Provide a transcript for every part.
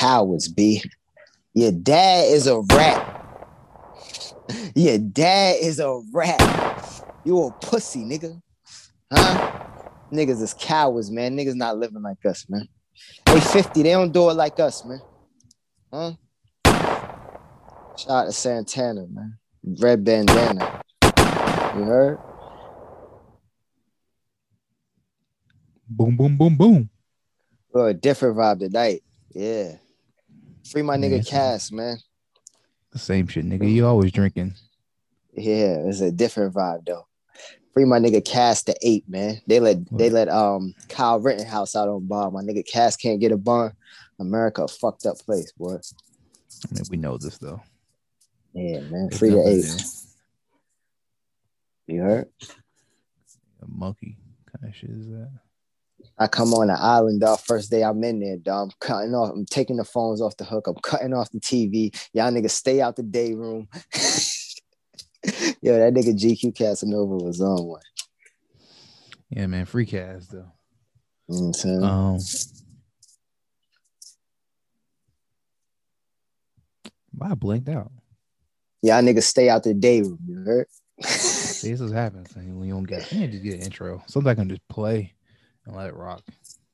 cowards, B. Your dad is a rat. Your dad is a rat. You a pussy, nigga. Huh? Niggas is cowards, man. Niggas not living like us, man. They 50, they don't do it like us, man. Huh? Shout out to Santana, man. Red bandana. You heard? Boom, boom, boom, boom. A different vibe tonight. Yeah. Free my nigga Man. Cass, man. The same shit, nigga. You always drinking. Yeah, it's a different vibe though. Free my nigga Cass to eight, man. They let they let um Kyle Rittenhouse out on bond. My nigga Cass can't get a bond. America a fucked up place, boy. I mean, we know this though. Yeah, man. Free to nothing eight. there. You heard? A monkey kind of shit is that? I come on an island, dog. First day I'm in there, dog. I'm cutting off. I'm taking the phones off the hook. I'm cutting off the TV. Y'all niggas stay out the day room. Yo, that nigga GQ Casanova was on one. Yeah, man. Free cast though. You know what I'm saying? Um, why I blinked out? Y'all niggas stay out the day room. You heard? See, this is happening you don't get. You need to get an intro. Something I can just play and let it rock.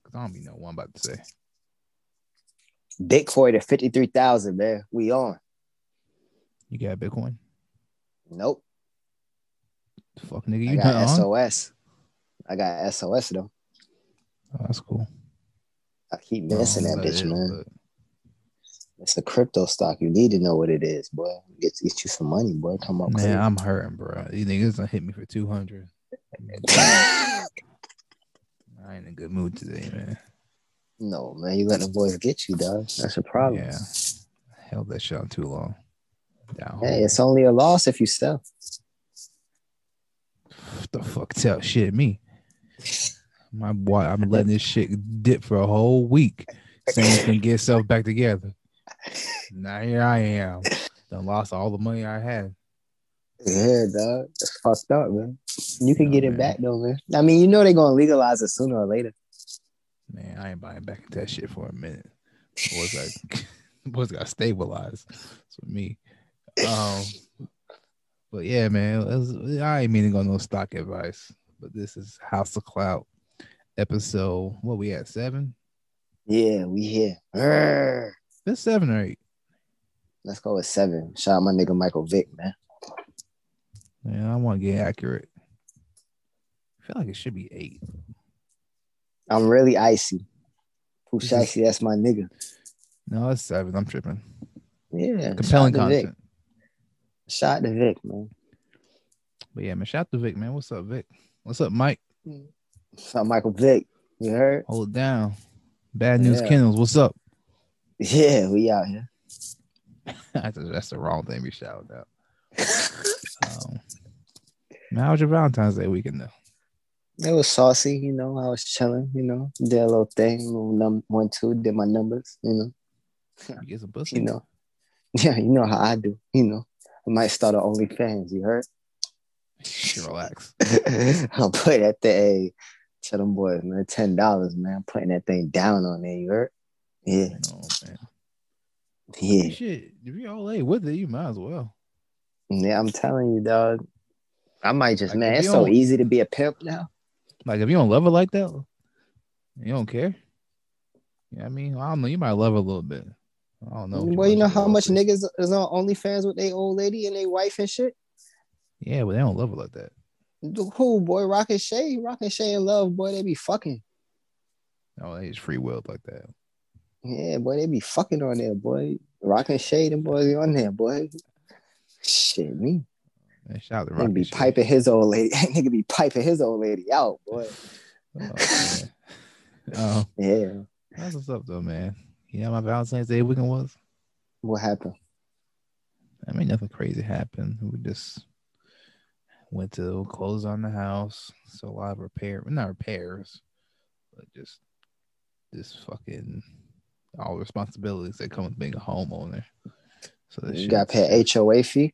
Cause I don't be know what I'm about to say. Bitcoin at 53,000, man. We on. You got Bitcoin? Nope. Fuck, nigga, I you got not on? SOS. I got SOS though. Oh, that's cool. I keep oh, missing Oh, that bitch, man. but- It's a crypto stock. You need to know what it is, boy. Get, get you some money, boy. Come on, Man, I'm hurting, bro. These niggas gonna hit me for two hundred. I ain't in a good mood today, man. no, man. You let the boys get you, dog. That's a problem. Yeah, held that shit on too long. Down. Hey, it's only a loss if you sell. What the fuck tell shit me. My boy, I'm letting this shit dip for a whole week. Saying can get itself back together. Now here I am. Done lost all the money I had. Yeah, dog. It's fucked up, man. You can No, get it man. back though, man. I mean, you know they're gonna legalize it sooner or later. Man, I ain't buying back into that shit for a minute. Boys like boys got stabilized. That's what me. Um but yeah, man, was- I ain't meaning to go no stock advice, but this is House of Clout episode. What we at seven? Yeah, we here. Grr. This seven or eight. Let's go with seven. Shout out my nigga Michael Vick, man. Yeah, I want to get accurate. I feel like it should be eight. I'm really icy. Who This is- Shicey, that's my nigga. No, it's seven. I'm tripping. Yeah. Compelling shout Vic. content. Shout out to Vic, man. But yeah, man, shout out to Vic, man. What's up, Vic? What's up, Mike? Shout out Michael Vick. You heard? Hold it down. Bad news, Yeah. Kennels. What's up? Yeah, we out here. that's, that's the wrong thing we shouted out. Um, man, how was your Valentine's Day weekend though? It was saucy, you know. I was chilling, you know. Did a little thing, little num- one, two, did my numbers, you know. You get some pussy. You know. Yeah, you know how I do, you know. I might start an OnlyFans, you heard? relax. I'll put that thing, Hey, tell them boys, man, ten dollars, man. I'm putting that thing down on there, you heard? Yeah, Oh yeah. Shit, if you're all late with it, you might as well. Yeah, I'm telling you, dog. I might just, Like, man, it's so easy to be a pimp now. Like if you don't love her like that, you don't care. Yeah, I mean, I don't know. You might love her a little bit. I don't know. well, you know how much niggas is on OnlyFans with their old lady and their wife and shit? Yeah, but they don't love her like that. Who, boy? Rock and Shay? Rock and Shay and Love, boy, they be fucking. Oh, they just free willed like that. Yeah, boy, they be fucking on there, boy. Rock and Shay, them boys on there, boy. Shit, me. Man, shout out to Rocky be Shit. piping his old lady. Nigga be piping his old lady out, boy. Oh. Um, Yeah. that's what's up though, man. You know my Valentine's Day weekend was? What happened? I mean, nothing crazy happened. We just went to close on the house. So a lot of repair, not repairs, but just this fucking all the responsibilities that come with being a homeowner. So this You got to pay HOA fee.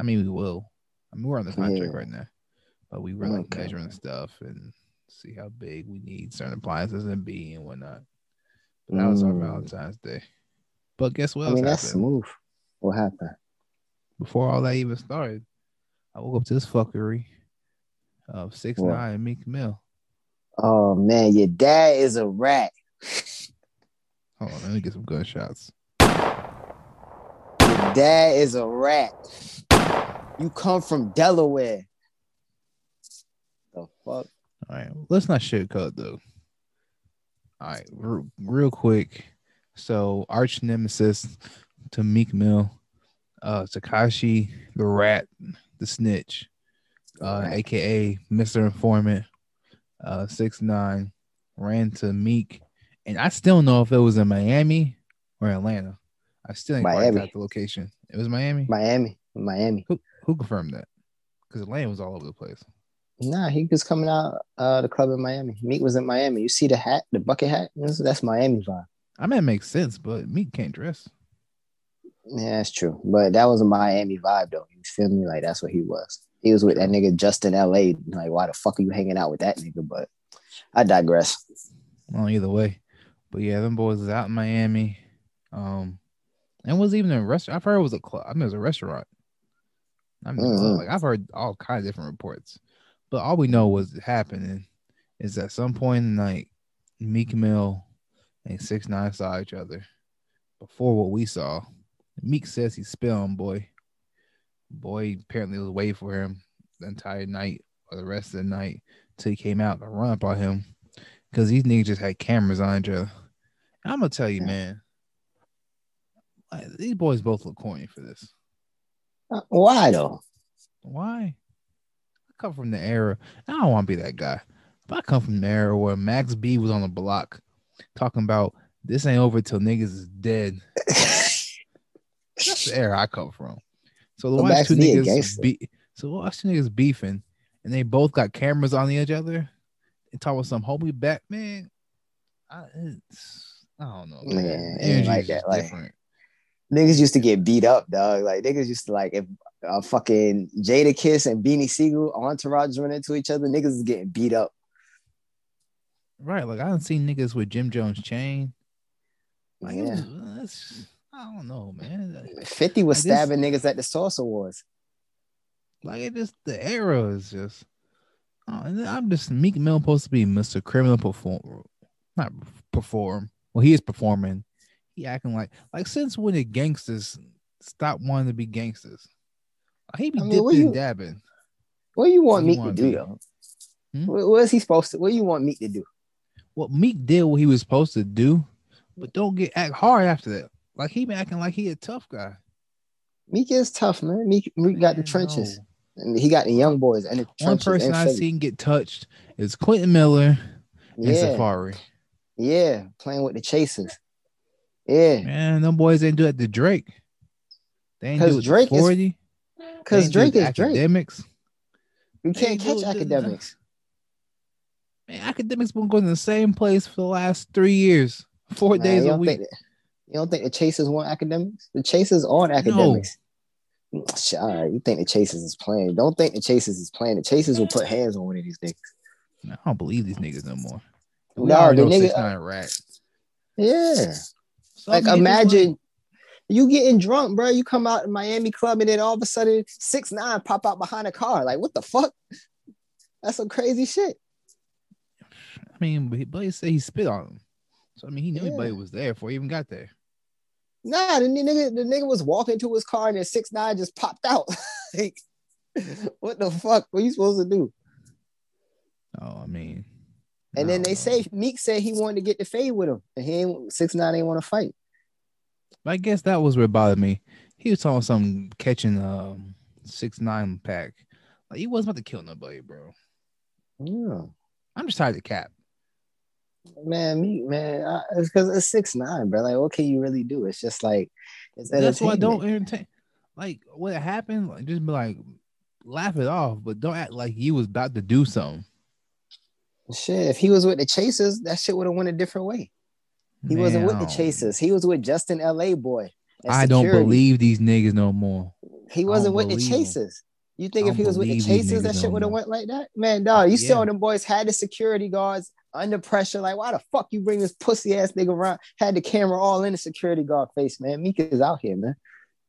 I mean, we will. I mean, we're on the contract Yeah. right now, but we were like Okay. measuring stuff and see how big we need certain appliances and be and whatnot. But that was our Mm. Valentine's Day. But guess what I mean, that's happened? smooth. What happened? Before all that even started, I woke up to this fuckery of six What? nine and Meek Mill. Oh man, your dad is a rat. Hold on, let me get some gunshots. Your dad is a rat. You come from Delaware. The fuck? All right, let's not sugarcoat though. All right, r- real quick. So, arch nemesis to Meek Mill, uh, Tekashi the Rat, the Snitch, uh, aka Mr. Informant, uh, six nine, ran to Meek, and I still don't know if it was in Miami or Atlanta. I still ain't quite Miami. got the location. It was Miami. Miami. Miami. Who who confirmed that? Because Atlanta was all over the place. Nah, he was coming out uh the club in Miami. Meek was in Miami. You see the hat, the bucket hat? That's, that's Miami vibe. I mean, it makes sense, but Meek can't dress. Yeah, that's true. But that was a Miami vibe though. You feel me? Like that's what he was. He was with that nigga Justin LA. Like, why the fuck are you hanging out with that nigga? But I digress. Well, either way, but yeah, them boys is out in Miami. Um, and was even a restaurant. I've heard it was a club. I mean, it was a restaurant. I mean, Mhm. like I've heard all kinds of different reports, but all we know was happening is at some point in the night, Meek Mill and Six Nine saw each other. Before what we saw, Meek says he spit on boy. Boy apparently was waiting for him the entire night or the rest of the night till he came out to run up on him because these niggas just had cameras on each other. I'm gonna tell you, man, these boys both look corny for this. Why though? Why? I come from the era. I don't want to be that guy, but I come from the era where Max B was on the block talking about this ain't over till niggas is dead. That's the era I come from. So the Well, watch two B niggas be so watch two niggas beefing, and they both got cameras on each other. And talking about some homie back, man. I, it's, I don't know. Man. Yeah, energy like that, like- different. Niggas used to get beat up, dog. Like niggas used to like if uh, fucking Jadakiss and Beanie Sigel entourage run into each other, niggas is getting beat up. Right, like I don't see niggas with Jim Jones chain. Like Yeah. was, that's, I don't know, man. 50 was Like, this- stabbing niggas at the Source Awards. Like it just the era is just. Oh, I'm just Meek Mill supposed to be Mr. Criminal Perform, not perform. Well, he is performing. He acting like like since when did gangsters stop wanting to be gangsters? He be I mean, dipping you- and dabbing. What do you want Meek to do? Hmm? What, what is he supposed to? What do you want Meek to do? Well, Meek did what he was supposed to do, but don't get act hard after that. Like he been acting like he a tough guy. Meek is tough, man. Meek, Meek got the trenches, no. and he got the young boys and the One trenches. person I seen get touched is Quentin Miller and Safaree. yeah, playing with the chasers. Yeah, Man, them boys ain't do that to Drake. They ain't do it Drake to is- 40. because They ain't Drake it is to Drake. Akademiks. You can't catch it Akademiks. Man, Akademiks been going to the same place for the last three years, four Man, days a week. that, you don't think the chasers want Akademiks? The chasers on Akademiks. Shit, All right, you think the chasers is playing? Don't think the chasers is playing. The chasers will put hands on one of these niggas. I don't believe these niggas no more. We No, the know nigga- six nine rat. Uh, yeah. So, like imagine you getting drunk, bro. You come out in Miami club and then all of a sudden six nine pop out behind a car. Like what the fuck? That's some crazy shit. I mean, but he said he spit on him. So I mean, he knew Yeah. everybody was there before he even got there. Nah, the nigga, the nigga was walking to his car and then six nine just popped out. like, what the fuck? What you supposed to do? Oh, I mean, And I then they say Meek said he wanted to get the fade with him, and he ain't six nine ain't want to fight. I guess that was what bothered me. He was talking some catching um six nine pack. Like he wasn't about to kill nobody, bro. Yeah. I'm just tired of the cap. Man, Meek, man, I, it's because it's six nine, bro. Like, what can you really do? It's just like it's That's why I don't entertain. Like what happened, like just be like, laugh it off, but don't act like you was about to do something. Shit, if he was with the Chasers, that shit would have went a different way. He wasn't with the don't- oh, Chasers. He was with Justin Laboy. I don't believe these niggas no more. he wasn't with the. Chasers. You think if he was with the Chasers, that shit no would have went like that? Man, dog, you Yeah. all them boys had the security guards under pressure. Like, why the fuck you bring this pussy ass nigga around? Had the camera all in the security guard face, man. Meek is out here, man.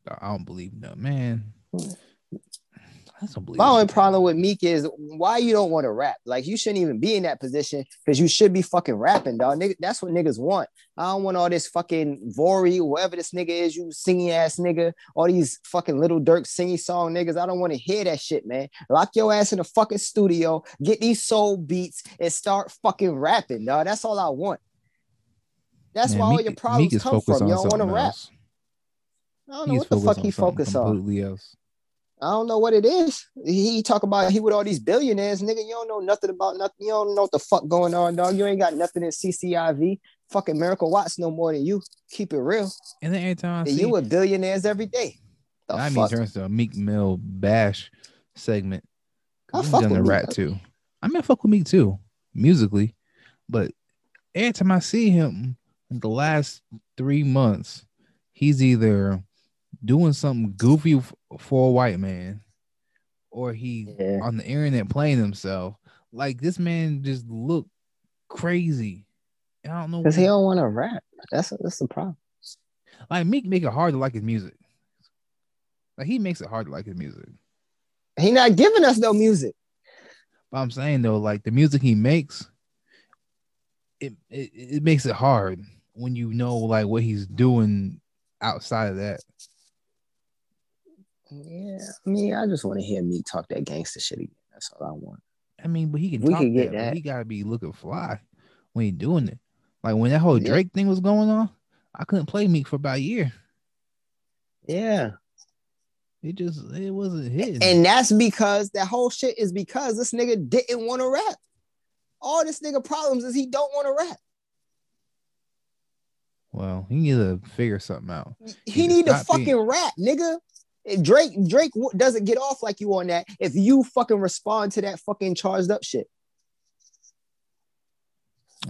I don't believe no man. Mm. I don't My only problem with Meek is why you don't want to rap. Like you shouldn't even be in that position because you should be fucking rapping, dog. Nigga, that's what niggas want. I don't want all this fucking Vori, whoever this nigga is, you singing ass nigga, all these fucking Lil Durk singing song niggas. I don't want to hear that shit, man. Lock your ass in the fucking studio, get these soul beats, and start fucking rapping, dog. That's all I want. That's Man, why all your problems come from. You on don't want to rap. I don't know what the focused fuck he something focus on. completely else. I don't know what it is. He talk about he with all these billionaires, nigga. You don't know nothing about nothing. You don't know what the fuck going on, dog. You ain't got nothing in CCIV. Fucking Miracle Watts no more than you. Keep it real. And then every time I see, you with billionaires every day. The I mean, turns to a Meek Mill bash segment. I fuck done the with rat Meek. too. I mean, I fuck with Meek too, musically, but every time I see him in the last three months, he's either doing something goofy f- for a white man, or he Yeah. on the internet playing himself. Like this man just looked crazy. I don't know. Because he don't want to rap. That's that's the problem. like Meek make it hard to like his music. Like he makes it hard to like his music. He not giving us no music. But I'm saying though, like the music he makes, it, it it makes it hard when you know like what he's doing outside of that. Yeah. I mean, I just want to hear me talk that gangster shit again. That's all I want. I mean, but he can We talk could get that, that. he gotta be looking fly when he doing it. Like when that whole Yeah. Drake thing was going on, I couldn't play Meek for about a year. Yeah. It just it wasn't hitting. And that's because that whole shit is because this nigga didn't want to rap. All this nigga problems is he don't want to rap. well, he need to figure something out. He Either need to stop being- fucking rap, nigga. Drake Drake doesn't get off like you on that if you fucking respond to that fucking charged up shit.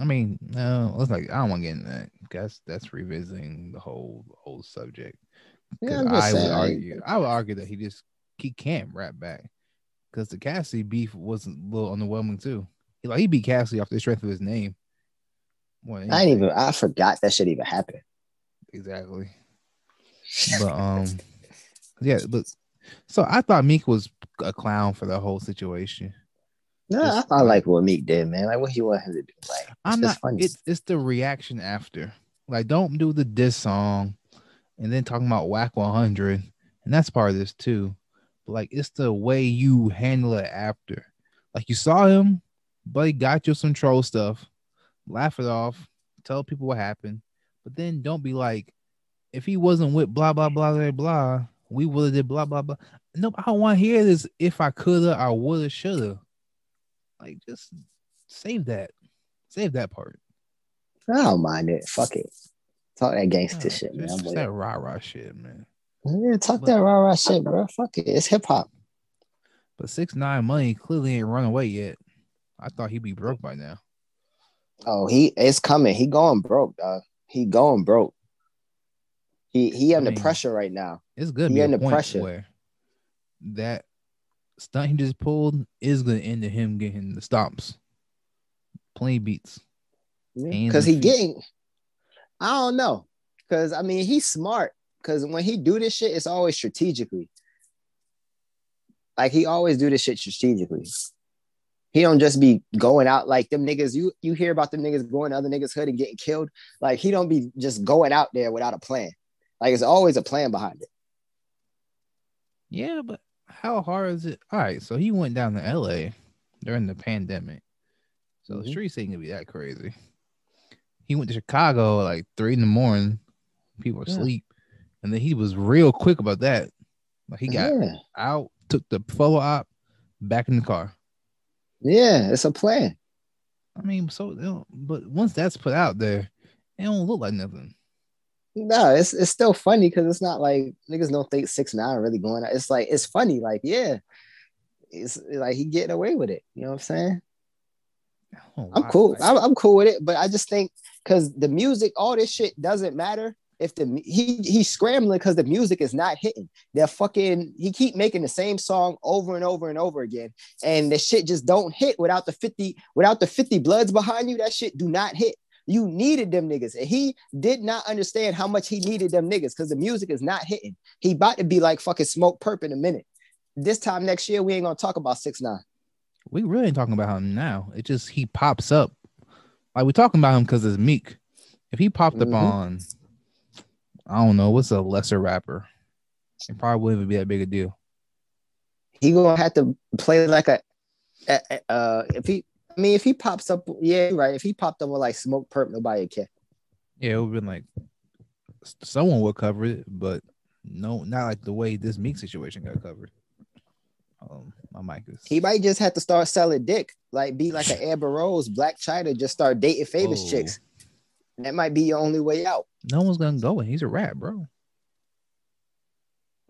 I mean, no, it's like I don't want to get into that. That's that's revisiting the whole whole subject. Yeah, I'm would argue, I would argue that he just he can't rap back because the Cassie beef was a little underwhelming too. He like he beat Cassie off the strength of his name. Than I anything. even I forgot that shit even happened. exactly. But um, yeah, but so I thought Meek was a clown for the whole situation. No, I, Just I like- like what Meek did, man. Like what he wanted him to do. Like I'm not. funny. It's it's the reaction after. Like, don't do the diss song, and then talking about Wack 100, and that's part of this too. But like, it's the way you handle it after. Like, you saw him, but he got you some troll stuff. Laugh it off. Tell people what happened, but then don't be like, if he wasn't with blah blah blah blah blah, we would have did blah blah blah. No, I don't want to hear this. If I coulda, I woulda, shoulda. Like, just save that. Save that part. I don't mind it. Fuck it. Talk that gangster Yeah, shit, man. just- just that rah rah shit, man. Yeah, talk But- that rah rah shit, bro. Fuck it. It's hip hop. But six nine money clearly ain't run away yet. I thought he'd be broke by now. Oh, he it's coming. He going broke, dog. He going broke. He he I under mean, pressure right now. It's gonna He under pressure. where that stunt he just pulled is gonna end in him getting the stomps, playing beats. Because and he feet. getting I don't know. Cause I mean he's smart. Cause when he do this shit, it's always strategically. Like he always do this shit strategically. He don't just be going out like them niggas. You you hear about them niggas going to other niggas' hood and getting killed. Like he don't be just going out there without a plan. Like it's always a plan behind it. Yeah, but how hard is it? All right, so he went down to LA during the pandemic. So the Mhm. streets ain't gonna be that crazy. He went to Chicago at like three in the morning. People Yeah. asleep. And then he was real quick about that. Like he got yeah, out, took the photo op, back in the car. yeah, it's a plan. I mean, so but once that's put out there, it don't look like nothing. No, it's it's still funny because it's not like niggas don't think six nine really going out. It's like it's funny, like yeah, it's like he getting away with it. You know what I'm saying? Oh, I'm cool. I'm, I'm cool with it, but I just think because the music, all this shit doesn't matter if the he he's scrambling because the music is not hitting. They're fucking he keep making the same song over and over and over again, and the shit just don't hit without the 50 without the 50 bloods behind you. That shit do not hit. You needed them niggas. And he did not understand how much he needed them niggas because the music is not hitting. He about to be like fucking Smokepurpp in a minute. This time next year, we ain't gonna talk about six nine. We really ain't talking about him now. It just he pops up. Like we're talking about him because it's Meek. If he popped Mhm. up on, I don't know, what's a lesser rapper? It probably wouldn't even be that big a deal. He gonna have to play like a- uh, if he. I mean, if he pops up, yeah, right. If he popped up with like Smokepurpp, nobody would care. Yeah, it would have been like someone would cover it, but no, not like the way this Meek situation got covered. Um, my mic is. He might just have to start selling dick, like be like an Amber Rose, Blac Chyna, just start dating famous Whoa. chicks. That might be your only way out. no one's gonna go, and he's a rap, bro.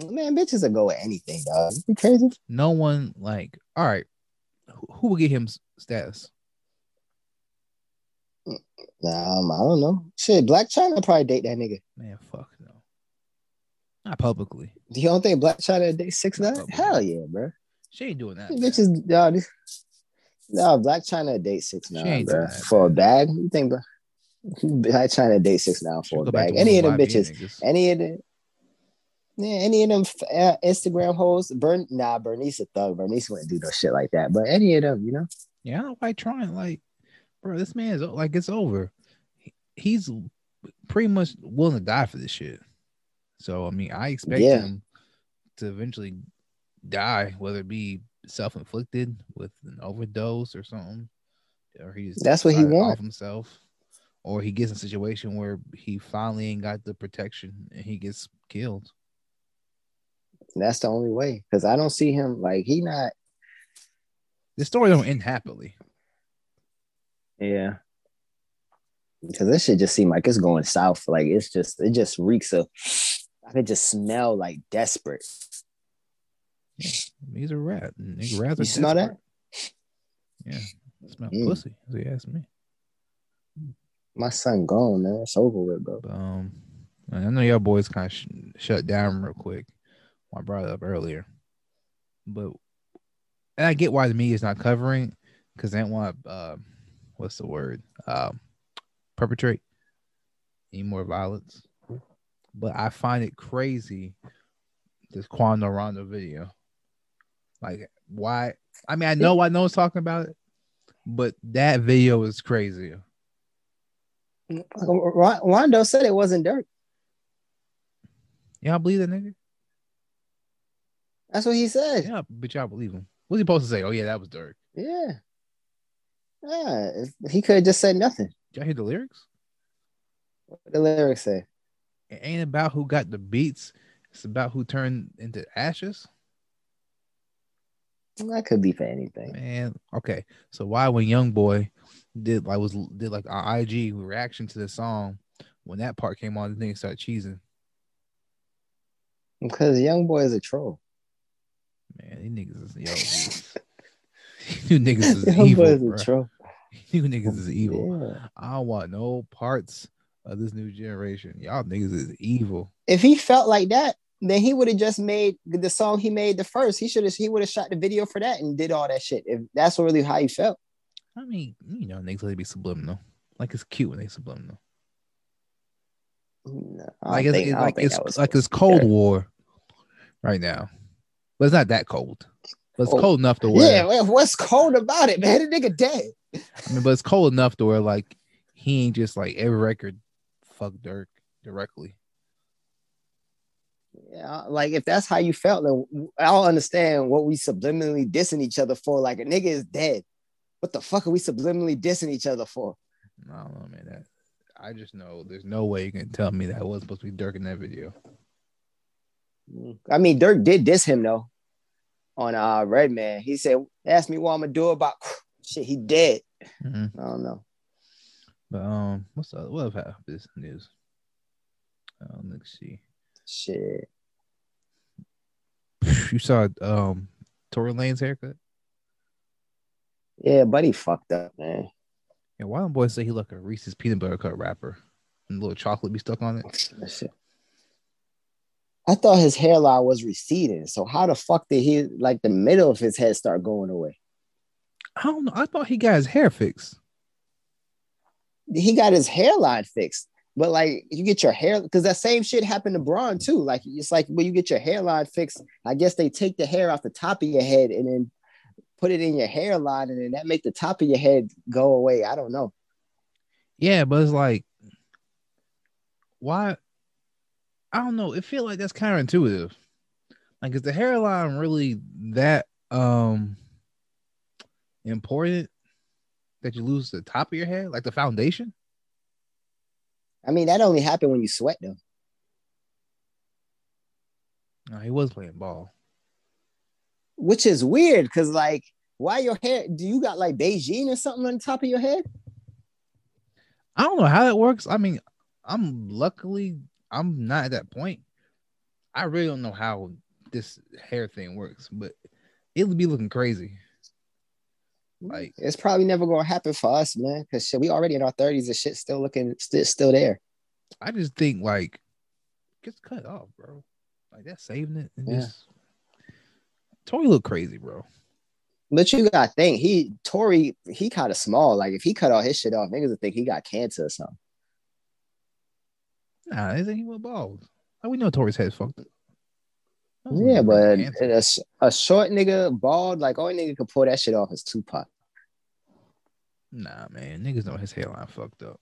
Man, bitches will go with anything, dog. You crazy? No one like. All right, who, will get him status? Um, I don't know. Shit, Blac Chyna probably date that nigga. Man, fuck no. Not publicly. You don't think Blac Chyna date six nine? Hell yeah, bro. She ain't doing that. Bitches, dog. this- No, Blac Chyna date six nine, bro. that, For a bag, you think? Bro? Blac Chyna date six nine She'll for a bag. Any of them the bitches, niggas. any of them. Yeah, any of them uh, Instagram hoes, Burn nah, Bernice a thug. Bernice wouldn't do no shit like that. But any of them, you know, Yeah, I don't like trying. Like, bro, this man is like it's over. He- He's pretty much willing to die for this shit. So I mean, I expect Yeah. him to eventually die, whether it be self-inflicted with an overdose or something, or he's That's what he wants want. himself, or he gets in a situation where he finally ain't got the protection and he gets killed. That's the only way. Because I don't see him like he not. The story don't end happily. Yeah. Because this should just seem like it's going south. Like it's just it just reeks of. I could just smell like desperate. He's a rat. Nigga, rats You smell that? desperate. Yeah, smell Mm. pussy. So you ask me. My son gone, man. It's over with, bro. Um, I know y'all boys kind of sh- shut down real quick. I brought it up earlier, but and I get why the media is not covering because they don't want uh, what's the word um, perpetrate any more violence. But I find it crazy this Quando Rondo video. Like, why? I mean, I know I know one's talking about it, but that video is crazy. Ron- Rondo said it wasn't dirt. Y'all believe that nigga? That's what he said. Yeah, but y'all believe him. What's he supposed to say? Oh yeah, that was Durk. Yeah. Yeah. He could have just said nothing. Did Y'all hear the lyrics? What the lyrics say? It ain't about who got the beats. It's about who turned into ashes. Mm, that could be for anything. Man, okay. So why when Young Boy did like was did like an IG reaction to the song when that part came on, the nigga started cheesing. Because young boy is a troll. Niggas is yo. you niggas is young evil, bro. troll. You niggas is evil. Yeah. I don't want no parts of this new generation. Y'all niggas is evil. If he felt like that, then he would have just made the song he made the first. He should have he would have shot the video for that and did all that shit. If that's really how he felt. I mean, you know, niggas it be subliminal. Like it's cute when they subliminal. No, I Like it's, think- it's like it's like it's Cold. War right now, but it's not that cold. But it's Oh, cold enough to where Yeah, what's cold about it, man? The nigga dead. I mean, but it's cold enough to where like he ain't just like every record fuck Durk directly. Yeah, like if that's how you felt, then I don't understand what we subliminally dissing each other for. Like a nigga is dead. What the fuck are we subliminally dissing each other for? I don't know, man. That I just know there's no way you can tell me that wasn't supposed to be Durk in that video. I mean, Durk did diss him though on uh Redman. He said, "Ask me what I'm gonna do about shit." He dead. Mhm. I don't know. But um, what's up? What have this news? Um, let's see. Shit. You saw um Tory Lanez haircut. Yeah, buddy fucked up, man. Yeah, why don't boys say he look a Reese's peanut butter cup rapper? and the little chocolate be stuck on it. That shit. I thought his hairline was receding. So how the fuck did he like the middle of his head start going away? I don't know. I thought he got his hair fixed. He got his hairline fixed. But like you get your hair because that same shit happened to Braun too. Like it's like when you get your hairline fixed, I guess they take the hair off the top of your head and then put it in your hairline, and then that make the top of your head go away. I don't know. Yeah, but it's like, why? I don't know. It feel like that's counterintuitive. Like, is the hairline really that um important that you lose the top of your head, like the foundation? I mean, that only happened when you sweat though. No, he was playing ball. Which is weird because like why your hair do you got like Beijing or something on the top of your head? I don't know how that works. I mean, I'm luckily I'm not at that point. I really don't know how this hair thing works, but it would be looking crazy. Like it's probably never gonna happen for us, man. Cause shit, we already in our 30s and shit still looking still still there. I just think like just cut off, bro. Like that's saving it. And Yeah. just Tory look crazy, bro. But you gotta think he Tory, he kind of small. Like if he cut all his shit off, niggas would think he got cancer or something. Nah, they think he bald. Like we know Tory's head's fucked up. Yeah, but a, a short nigga, bald, like only nigga could pull that shit off is Tupac. Nah, man, niggas know his hairline fucked up.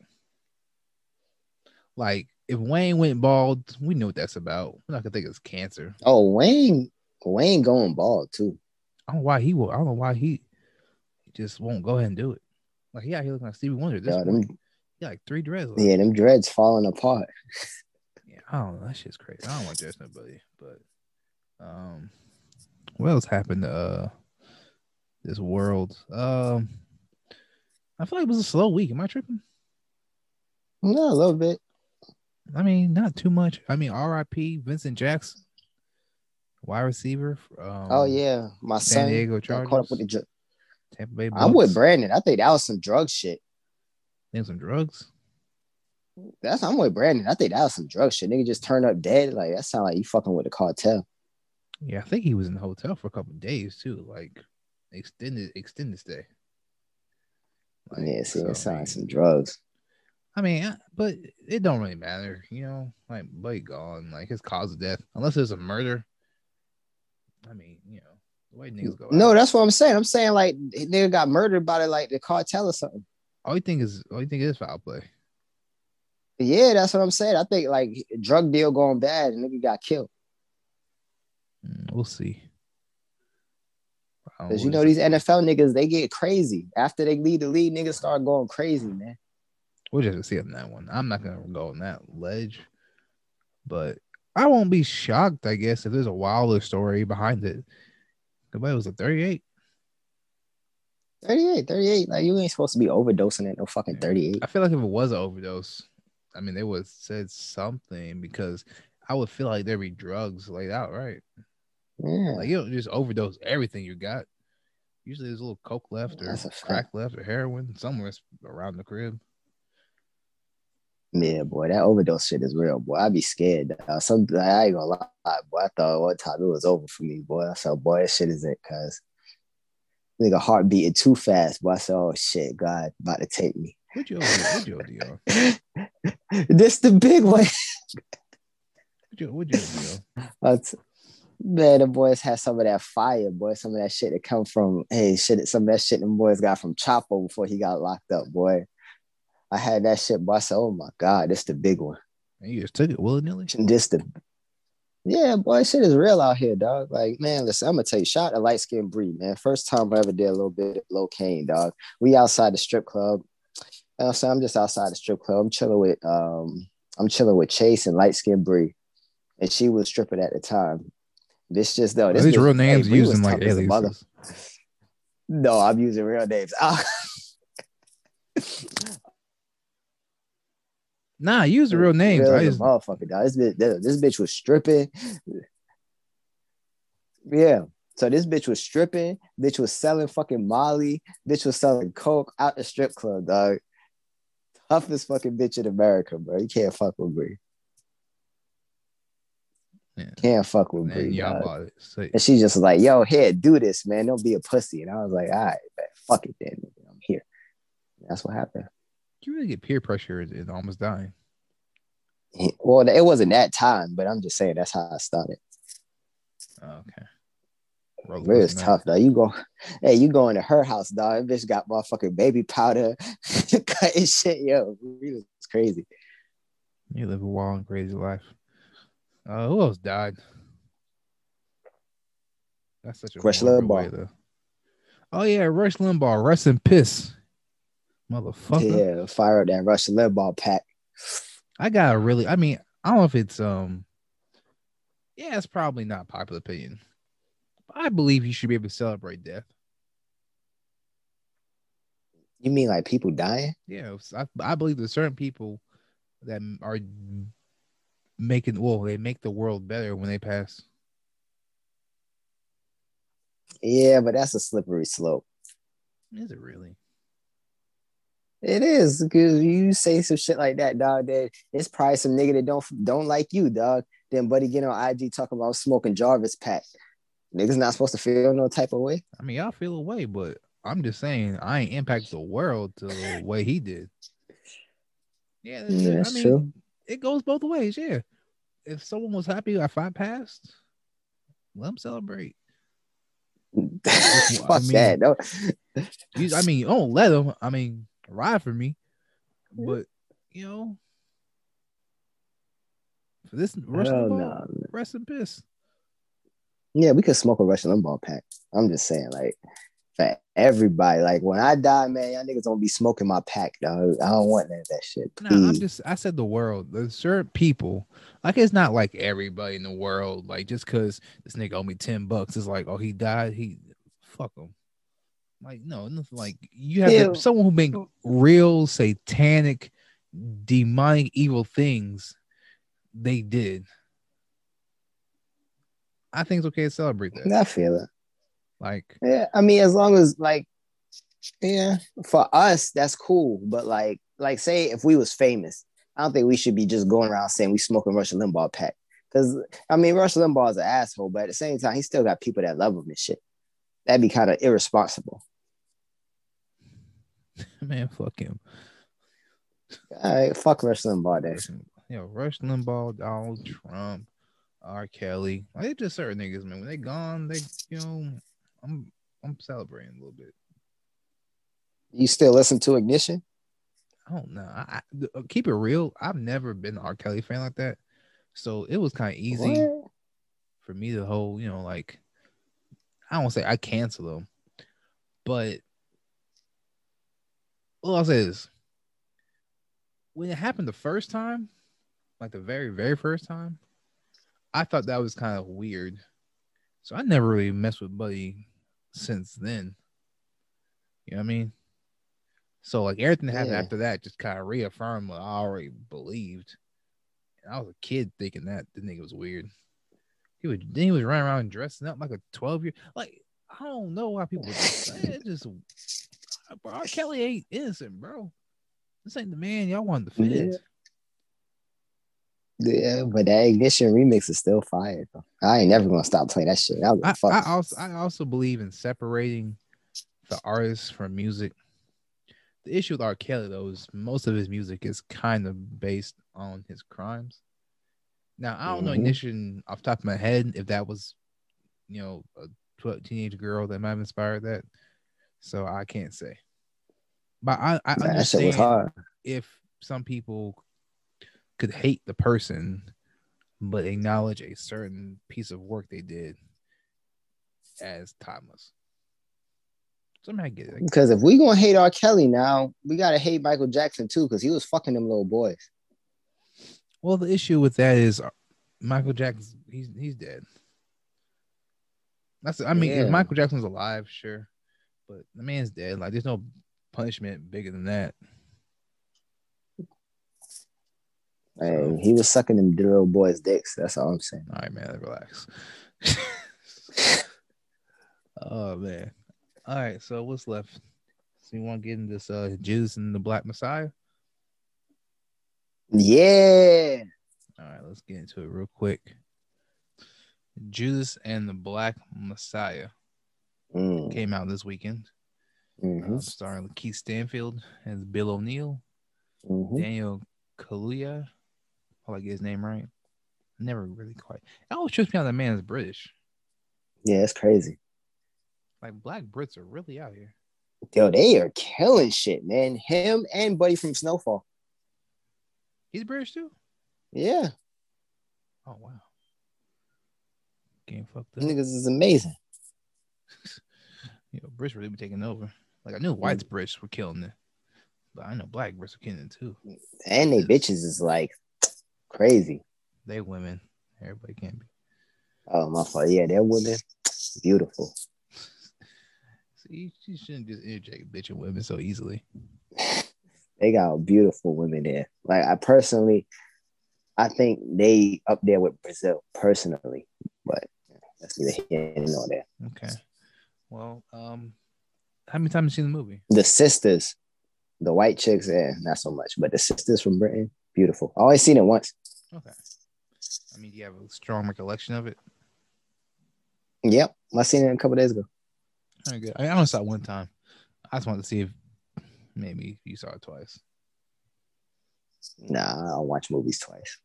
Like if Wayne went bald, we know what that's about. We're not gonna think it's cancer. Oh, Wayne, Wayne going bald too. I don't know why he will. I don't know why he just won't go ahead and do it. Like he out here looking like Stevie Wonder. This Yeah, them, Got like three dreads. yeah, them dreads falling apart. Yeah, I don't know. That shit's crazy. I don't want to judge nobody, but um, what else happened to uh this world? Um, I feel like it was a slow week. Am I tripping? No, a little bit. I mean, not too much. I mean, R.I.P. Vincent Jackson, wide receiver. Um, oh yeah, my San son Diego Chargers. caught up with the. Tampa Bay. I'm with Brandon. I think that was some drug shit. Think some drugs. That's I'm with Brandon. I think that was some drug shit. Nigga just turned up dead. Like that sound like you fucking with the cartel. Yeah, I think he was in the hotel for a couple of days too, like extended extended stay. Like, yeah, see, so, it sound I like some drugs. I mean, but it don't really matter, you know. Like, but gone, like his cause of death, unless it's a murder. I mean, you know, the way niggas go. No, out, that's what I'm saying. I'm saying like nigga got murdered by the like the cartel or something. All you think is all you think is foul play. Yeah, that's what I'm saying. I think like drug deal going bad and nigga got killed. Mm, we'll see. Because you know these NFL niggas, they get crazy. After they lead the league, niggas start going crazy, man. We'll just see on that one. I'm not gonna go on that ledge, but I won't be shocked. I guess if there's a wilder story behind it. It was a 38. 38, 38. Like you ain't supposed to be overdosing at no fucking 38. I feel like if it was an overdose, I mean, they would have said something because I would feel like there'd be drugs laid out, right? Yeah. Like you don't just overdose everything you got. Usually there's a little coke left or That's a fact. crack left or heroin somewhere around the crib. Yeah, boy, that overdose shit is real, boy. I'd be scared. Uh, some I ain't gonna lie, boy. I thought one time it was over for me, boy. I said, boy, that shit is it, cause nigga heart beating too fast. Boy, I said, oh shit, God about to take me. What'd you what'd you this the big one. What'd you, what'd you? That's- Man, the boys had some of that fire, boy. Some of that shit that come from hey shit. Some of that shit them boys got from Chapo before he got locked up, boy. I had that shit, boy. I said, oh my god, this the big one. And you just took it willy nilly? This the yeah, boy, shit is real out here, dog. Like, man, listen, I'm gonna tell you, shot a light skinned breed, man. First time I ever did a little bit of locaine, dog. We outside the strip club. You know I'm? I'm just outside the strip club. I'm chilling with um, I'm chilling with Chase and light skinned Bree, and she was stripping at the time. This just though, this these real names hey, using like mother- aliases? No, I'm using real names. Ah, Nah, use the real names. Real I just, motherfucker, dog. This bitch, this bitch was stripping. Yeah. So this bitch was stripping. Bitch was selling fucking Molly. Bitch was selling coke out the strip club, dog. toughest fucking bitch in America, bro. You can't fuck with Brie. Yeah. Can't fuck with And y'all dog. bought it. So, And she's just like, yo, here, do this, man. Don't be a pussy. And I was like, all right, man, fuck it then. I'm here. That's what happened. You really get peer pressure and almost dying. Well, it wasn't that time, but I'm just saying that's how I started. Okay. Roller is coaster tough, though. You go, hey, you going to her house, dog. That bitch got motherfucking baby powder, cutting shit. Yo, was crazy. You live a wild and crazy life. Uh, who else died? That's such a Rush Limbaugh. way, though. Oh yeah, Rush Limbaugh. Rest in piss, motherfucker. Yeah, fire up that Rush Limbaugh pack. I got a really. I mean, I don't know if it's um. Yeah, it's probably not popular opinion. But I believe you should be able to celebrate death. You mean like people dying? Yeah, I, I believe there's certain people that are making well, they make the world better when they pass. Yeah, but that's a slippery slope. Is it really? It is because you say some shit like that, dog. That it's probably some nigga that don't don't like you, dog. Then buddy get on IG talking about smoking Jarvis pack. Niggas not supposed to feel no type of way. I mean, y'all feel a way, but I'm just saying I ain't impact the world the way he did. Yeah, that's, Yeah, I mean, true. it goes both ways. Yeah, if someone was happy if I passed, let them celebrate. Fuck I mean- that. No. You, I mean, you don't let them. I mean, ride for me, but you know, for this Rush Hell Limbaugh, no. rest in peace. Yeah, we could smoke a Rush Limbaugh pack. I'm just saying, like, for everybody. Like, when I die, man, y'all niggas don't be smoking my pack, dog. I don't want none of that shit. No, I'm just. I said the world. There's certain people. Like it's not like everybody in the world. Like just because this nigga owe me ten bucks, it's like, oh, he died. He fuck him. Like no, nothing like you have to- someone who make real satanic, demonic, evil things. They did. I think it's okay to celebrate that. I feel it. Like Yeah, I mean, as long as like, yeah, for us that's cool. But like, like say if we was famous, I don't think we should be just going around saying we smoking Rush Limbaugh pack. Because I mean, Rush Limbaugh is an asshole, but at the same time, he still got people that love him and shit. That'd be kind of irresponsible. man, fuck him. All right, fuck Rush Limbaugh. Rush, you Rush Limbaugh, Donald Trump, R. Kelly. Like, they just certain niggas, man. When they gone, they you know, I'm I'm celebrating a little bit. You still listen to Ignition? I don't know. I, I uh, keep it real. I've never been an R. Kelly fan like that, so it was kind of easy What? for me to hold. You know, like I don't say I cancel them, but all I'll say is when it happened the first time, like the very very first time, I thought that was kind of weird. So I never really messed with Buddy since then. You know what I mean? So like everything that happened Yeah. after that just kind of reaffirmed what I already believed. And I was a kid thinking that the nigga was weird. He was then he was running around dressing up like a 12 year like I don't know why people just bro, R. Kelly ain't innocent, bro. This ain't the man y'all wanted to fit. Yeah, but that Ignition remix is still fire. Though. I ain't never gonna stop playing that shit. I, I, also I also believe in separating the artist from music. The issue with R. Kelly though is most of his music is kind of based on his crimes. Now I don't know Mhm. ignition off the top of my head if that was, you know, a 12, teenage girl that might have inspired that. So I can't say. But I, I Man, that shit was understand hard. if some people could hate the person but acknowledge a certain piece of work they did as timeless. Somehow I get it. Because if we gonna hate R. Kelly now, we gotta hate Michael Jackson too, because he was fucking them little boys. Well, the issue with that is Michael Jackson. He's he's dead. That's I mean, Yeah. if Michael Jackson's alive, sure, but the man's dead. Like, there's no punishment bigger than that. And he was sucking them little boys' dicks. That's all I'm saying. All right, man, relax. oh man. All right, so what's left? So you want to get into this uh Judas and the Black Messiah? Yeah. All right, let's get into it real quick. Judas and the Black Messiah Mm, came out this weekend, mhm, uh, starring Keith Stanfield as Bill O'Neal, mhm. Daniel Kaluuya. I get his name right. Never really quite. It always trips me out that man is British. Yeah, it's crazy. Like black Brits are really out here. Yo, they are killing shit, man. Him and Buddy from Snowfall. He's British too. Yeah, Oh wow. Game fucked up. niggas is amazing. You know, Brits really be taking over. Like I knew mm. whites Brits were killing it, but I know black Brits were killing it too. And they bitches is like crazy. They women. Everybody can't be. Oh my fault. Yeah, they're women. Beautiful. See, you shouldn't just interject bitching women so easily. They got beautiful women there. Like I personally, I think they up there with Brazil personally, but that's neither here nor there. Okay. Well, um, how many times have you seen the movie? The sisters, the white chicks, yeah, not so much, but the sisters from Britain, beautiful. I only seen it once. Okay. I mean, do you have a strong recollection of it? Yep, I seen it a couple days ago. Very good. I, mean, I only saw it one time. I just wanted to see if maybe you saw it twice. Nah, I don't watch movies twice.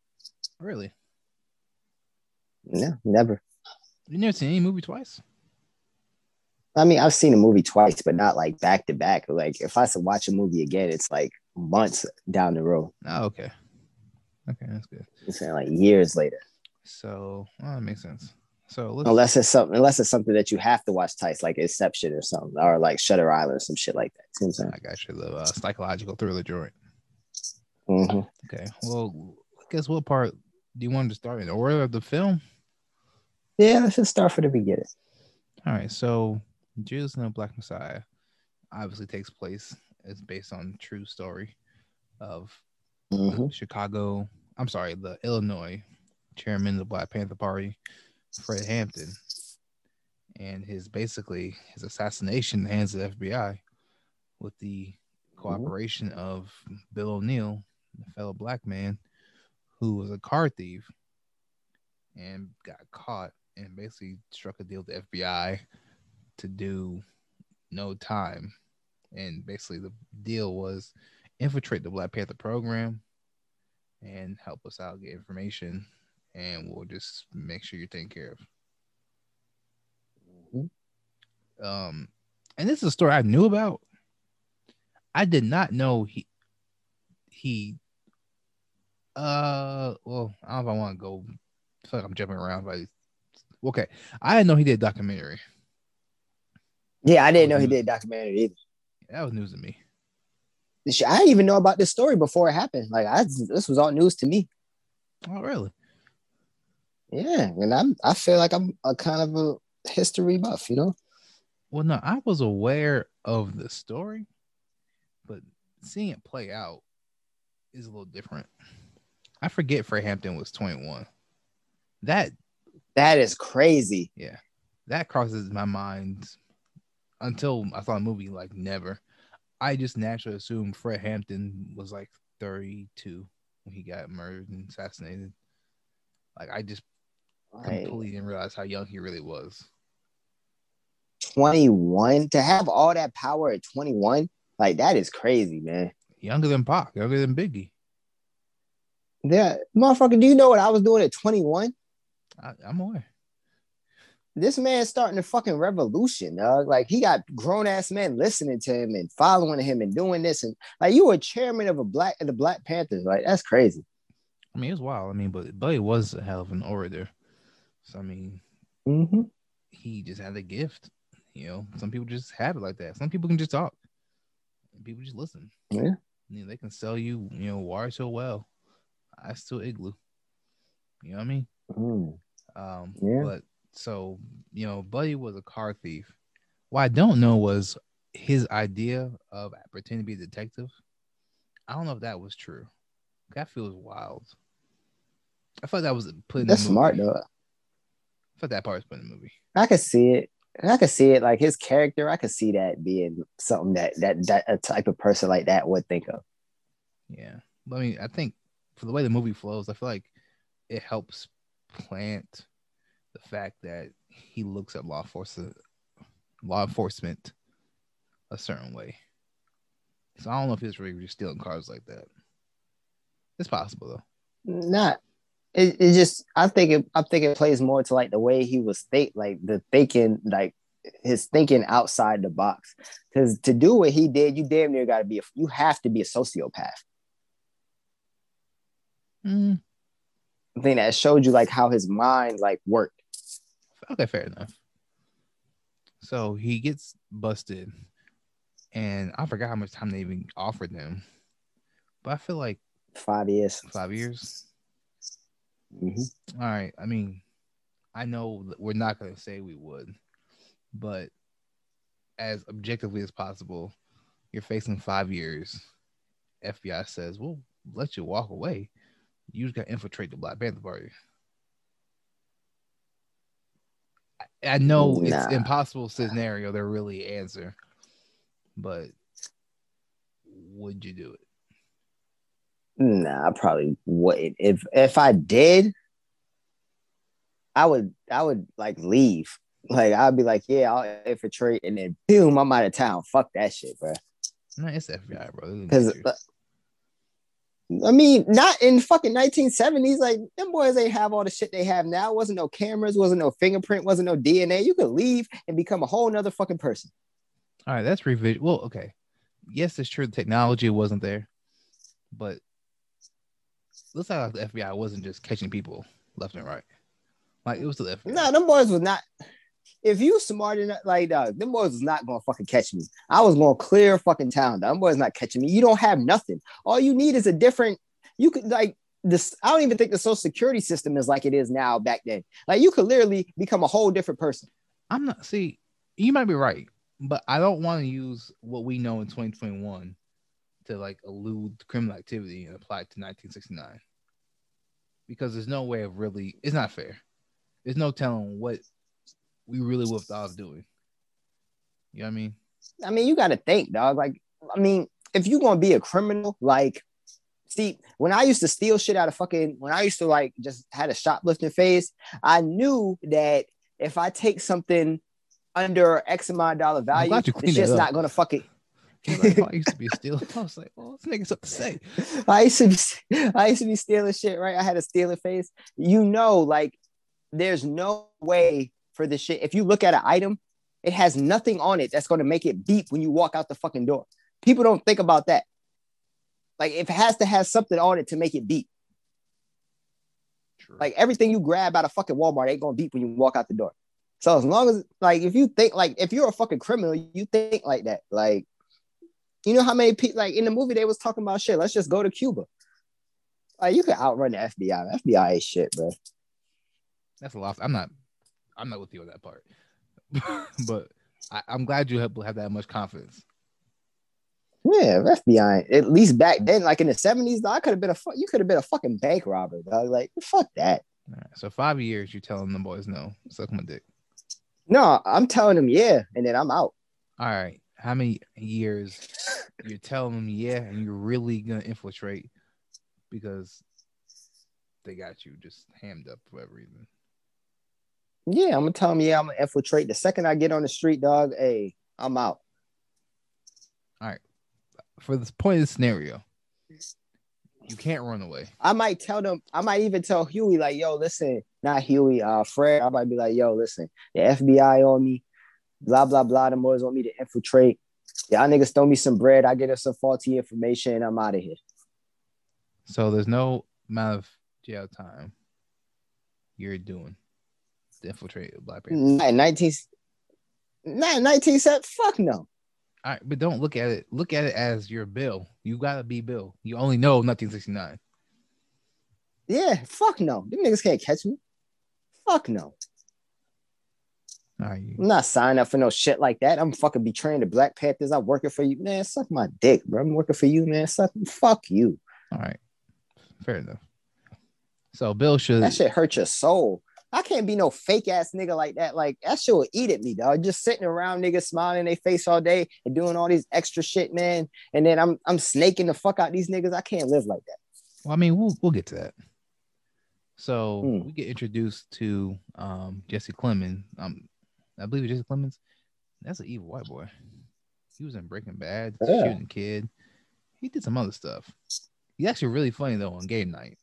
Really? No, never. You never seen any movie twice? I mean, I've seen a movie twice, but not like back to back. Like if I should watch a movie again, it's like months down the road. Oh, okay. Okay, that's good. I'm like years later. So well, that makes sense. So let's Unless it's something, unless it's something that you have to watch twice, like Inception or something, or like Shutter Island or some shit like that. See I got you the uh, psychological thriller joint. Mhm. Okay. Well, I guess what part do you want to start in the order of the film? Yeah, let's just start from the beginning. All right. So Judas and the Black Messiah obviously takes place. It's based on true story of Mhm. Chicago. I'm sorry, the Illinois chairman of the Black Panther Party, Fred Hampton, and his basically his assassination in the hands of the FBI with the cooperation of Bill O'Neal, a fellow black man who was a car thief and got caught and basically struck a deal with the FBI to do no time. And basically the deal was infiltrate the Black Panther program and help us out get information and we'll just make sure you're taken care of. Um and this is a story I knew about. I did not know he he uh well, I don't know if I want to go I feel like I'm jumping around but okay. I didn't know he did documentary. Yeah, I didn't know he did a documentary either. That was news to me. I didn't even know about this story before it happened. Like, I this was all news to me. Oh really? Yeah, and I'm I feel like I'm a kind of a history buff, you know. Well, no, I was aware of the story, but seeing it play out is a little different. I forget Fred Hampton was 21. That That is crazy. Yeah, that crosses my mind until I saw the movie. Like never, I just naturally assumed Fred Hampton was like 32 when he got murdered and assassinated. Like I just Like, completely didn't realize how young he really was. 21 to have all that power at 21, like that is crazy, man. Younger than Pac, younger than Biggie. Yeah, motherfucker, do you know what I was doing at 21? I, I'm aware. This man's starting a fucking revolution, dog. Like he got grown ass men listening to him and following him and doing this, and like you were chairman of a black the Black Panthers, like that's crazy. I mean, it was wild. I mean, but Buddy was a hell of an orator. So I mean, Mm-hmm. he just had a gift. You know, some people just have it like that. Some people can just talk. People just listen. Yeah. You know, they can sell you, you know, water so well. I still igloo. You know what I mean? Mm. Um, Yeah. but so you know, Buddy was a car thief. What I don't know was his idea of pretending to be a detective. I don't know if that was true. That feels wild. I thought that was put in That's smart though. I thought that part was put in the movie. I could see it. I could see it like his character. I could see that being something that that that a type of person like that would think of. Yeah. I mean, I think for the way the movie flows, I feel like it helps plant the fact that he looks at law enforcement law enforcement a certain way. So I don't know if he's really stealing cars like that. It's possible though. Not. It, it just. I think it. I think it plays more to like the way he was think, like the thinking, like his thinking outside the box. Because to do what he did, you damn near got to be. A, you have to be a sociopath. Mm, I think that showed you like how his mind like worked. Okay, fair enough. So he gets busted, and I forgot how much time they even offered him, but I feel like Five years. five years. Mhm. All right. I mean, I know that we're not going to say we would, but as objectively as possible, you're facing five years. FBI says, "We'll let you walk away. You just got to infiltrate the Black Panther Party." I, know it's impossible scenario to really answer, but would you do it? Nah, I probably wouldn't. If if I did, I would I would like leave. Like I'd be like, yeah, I'll infiltrate, and then boom, I'm out of town. Fuck that shit, bro. No, it's FBI, bro. Because you. I mean, not in fucking 1970s. Like them boys ain't have all the shit they have now. Wasn't no cameras, wasn't no fingerprint, wasn't no DNA. You could leave and become a whole nother fucking person. All right, that's revision. Well, okay. Yes, it's true. The technology wasn't there, but looks like the FBI wasn't just catching people left and right. Like it was the FBI. No, them boys was not. If you smart enough, like dog, them boys is not gonna fucking catch me. I was gonna clear fucking town. Them boys not catching me. You don't have nothing. All you need is a different. You could like this. I don't even think the social security system is like it is now. Back then, like you could literally become a whole different person. I'm not. See, you might be right, but I don't want to use what we know in 2021 to like elude criminal activity and apply it to 1969 because there's no way of really. It's not fair. There's no telling what we really would have thought doing. You know what I mean? I mean, you got to think, dog. Like, I mean, if you gonna be a criminal, like, see, when I used to steal shit out of fucking, when I used to like just had a shoplifting phase, I knew that if I take something under X amount of dollar value, it's just that up. not gonna fucking. You're like, oh, I used to be stealing. I was like, well, this nigga something to say. I used to be, I used to be stealing shit, right? I had a stealing face. You know, like, there's no way for this shit. If you look at an item, it has nothing on it that's going to make it beep when you walk out the fucking door. People don't think about that. Like, if it has to have something on it to make it beep. True. Like everything you grab out of fucking Walmart ain't gonna beep when you walk out the door. So as long as like if you think like if you're a fucking criminal, you think like that. Like, you know how many people like in the movie they was talking about shit. Let's just go to Cuba. Like you could outrun the FBI. FBI ain't shit, bro. That's a lot. I'm not. I'm not with you on that part. but I, I'm glad you have, have that much confidence. Yeah, that's FBI. At least back then, like in the seventies, I could have been a fu- you could have been a fucking bank robber, dog. Like fuck that. All right, so five years, you're telling the boys no, suck my dick. No, I'm telling them yeah, and then I'm out. All right, how many years you're telling them yeah, and you're really gonna infiltrate because they got you just hammed up for whatever reason. Yeah, I'm gonna tell them yeah, I'm gonna infiltrate. The second I get on the street, dog, hey, I'm out. All right. For this point of the scenario, you can't run away. I might tell them, I might even tell Huey, like, yo, listen, not Huey, uh, Fred. I might be like, yo, listen, the FBI on me, blah, blah, blah. The boys want me to infiltrate. Y'all niggas throw me some bread. I get us some faulty information and I'm out of here. So there's no amount of jail time you're doing to infiltrate Black Panther. Not in 19, not in 19, fuck no. All right, but don't look at it. Look at it as your bill. You gotta be Bill. You only know 1969. Yeah, fuck no. Them niggas can't catch me. Fuck no. All right, you- I'm not signing up for no shit like that. I'm fucking betraying the Black Panthers. I'm working for you. Man, suck my dick, bro. I'm working for you, man. Suck, fuck you. all right, fair enough. So Bill should. That shit hurt your soul. I can't be no fake ass nigga like that. Like that shit will eat at me, dog. Just sitting around niggas smiling in their face all day and doing all these extra shit, man. And then I'm I'm snaking the fuck out these niggas. I can't live like that. Well, I mean, we'll we'll get to that. So Hmm. we get introduced to um, Jesse Plemons. Um, I believe it's Jesse Plemons. That's an evil white boy. He was in Breaking Bad, Yeah. shooting kid. He did some other stuff. He's actually really funny though on Game Night.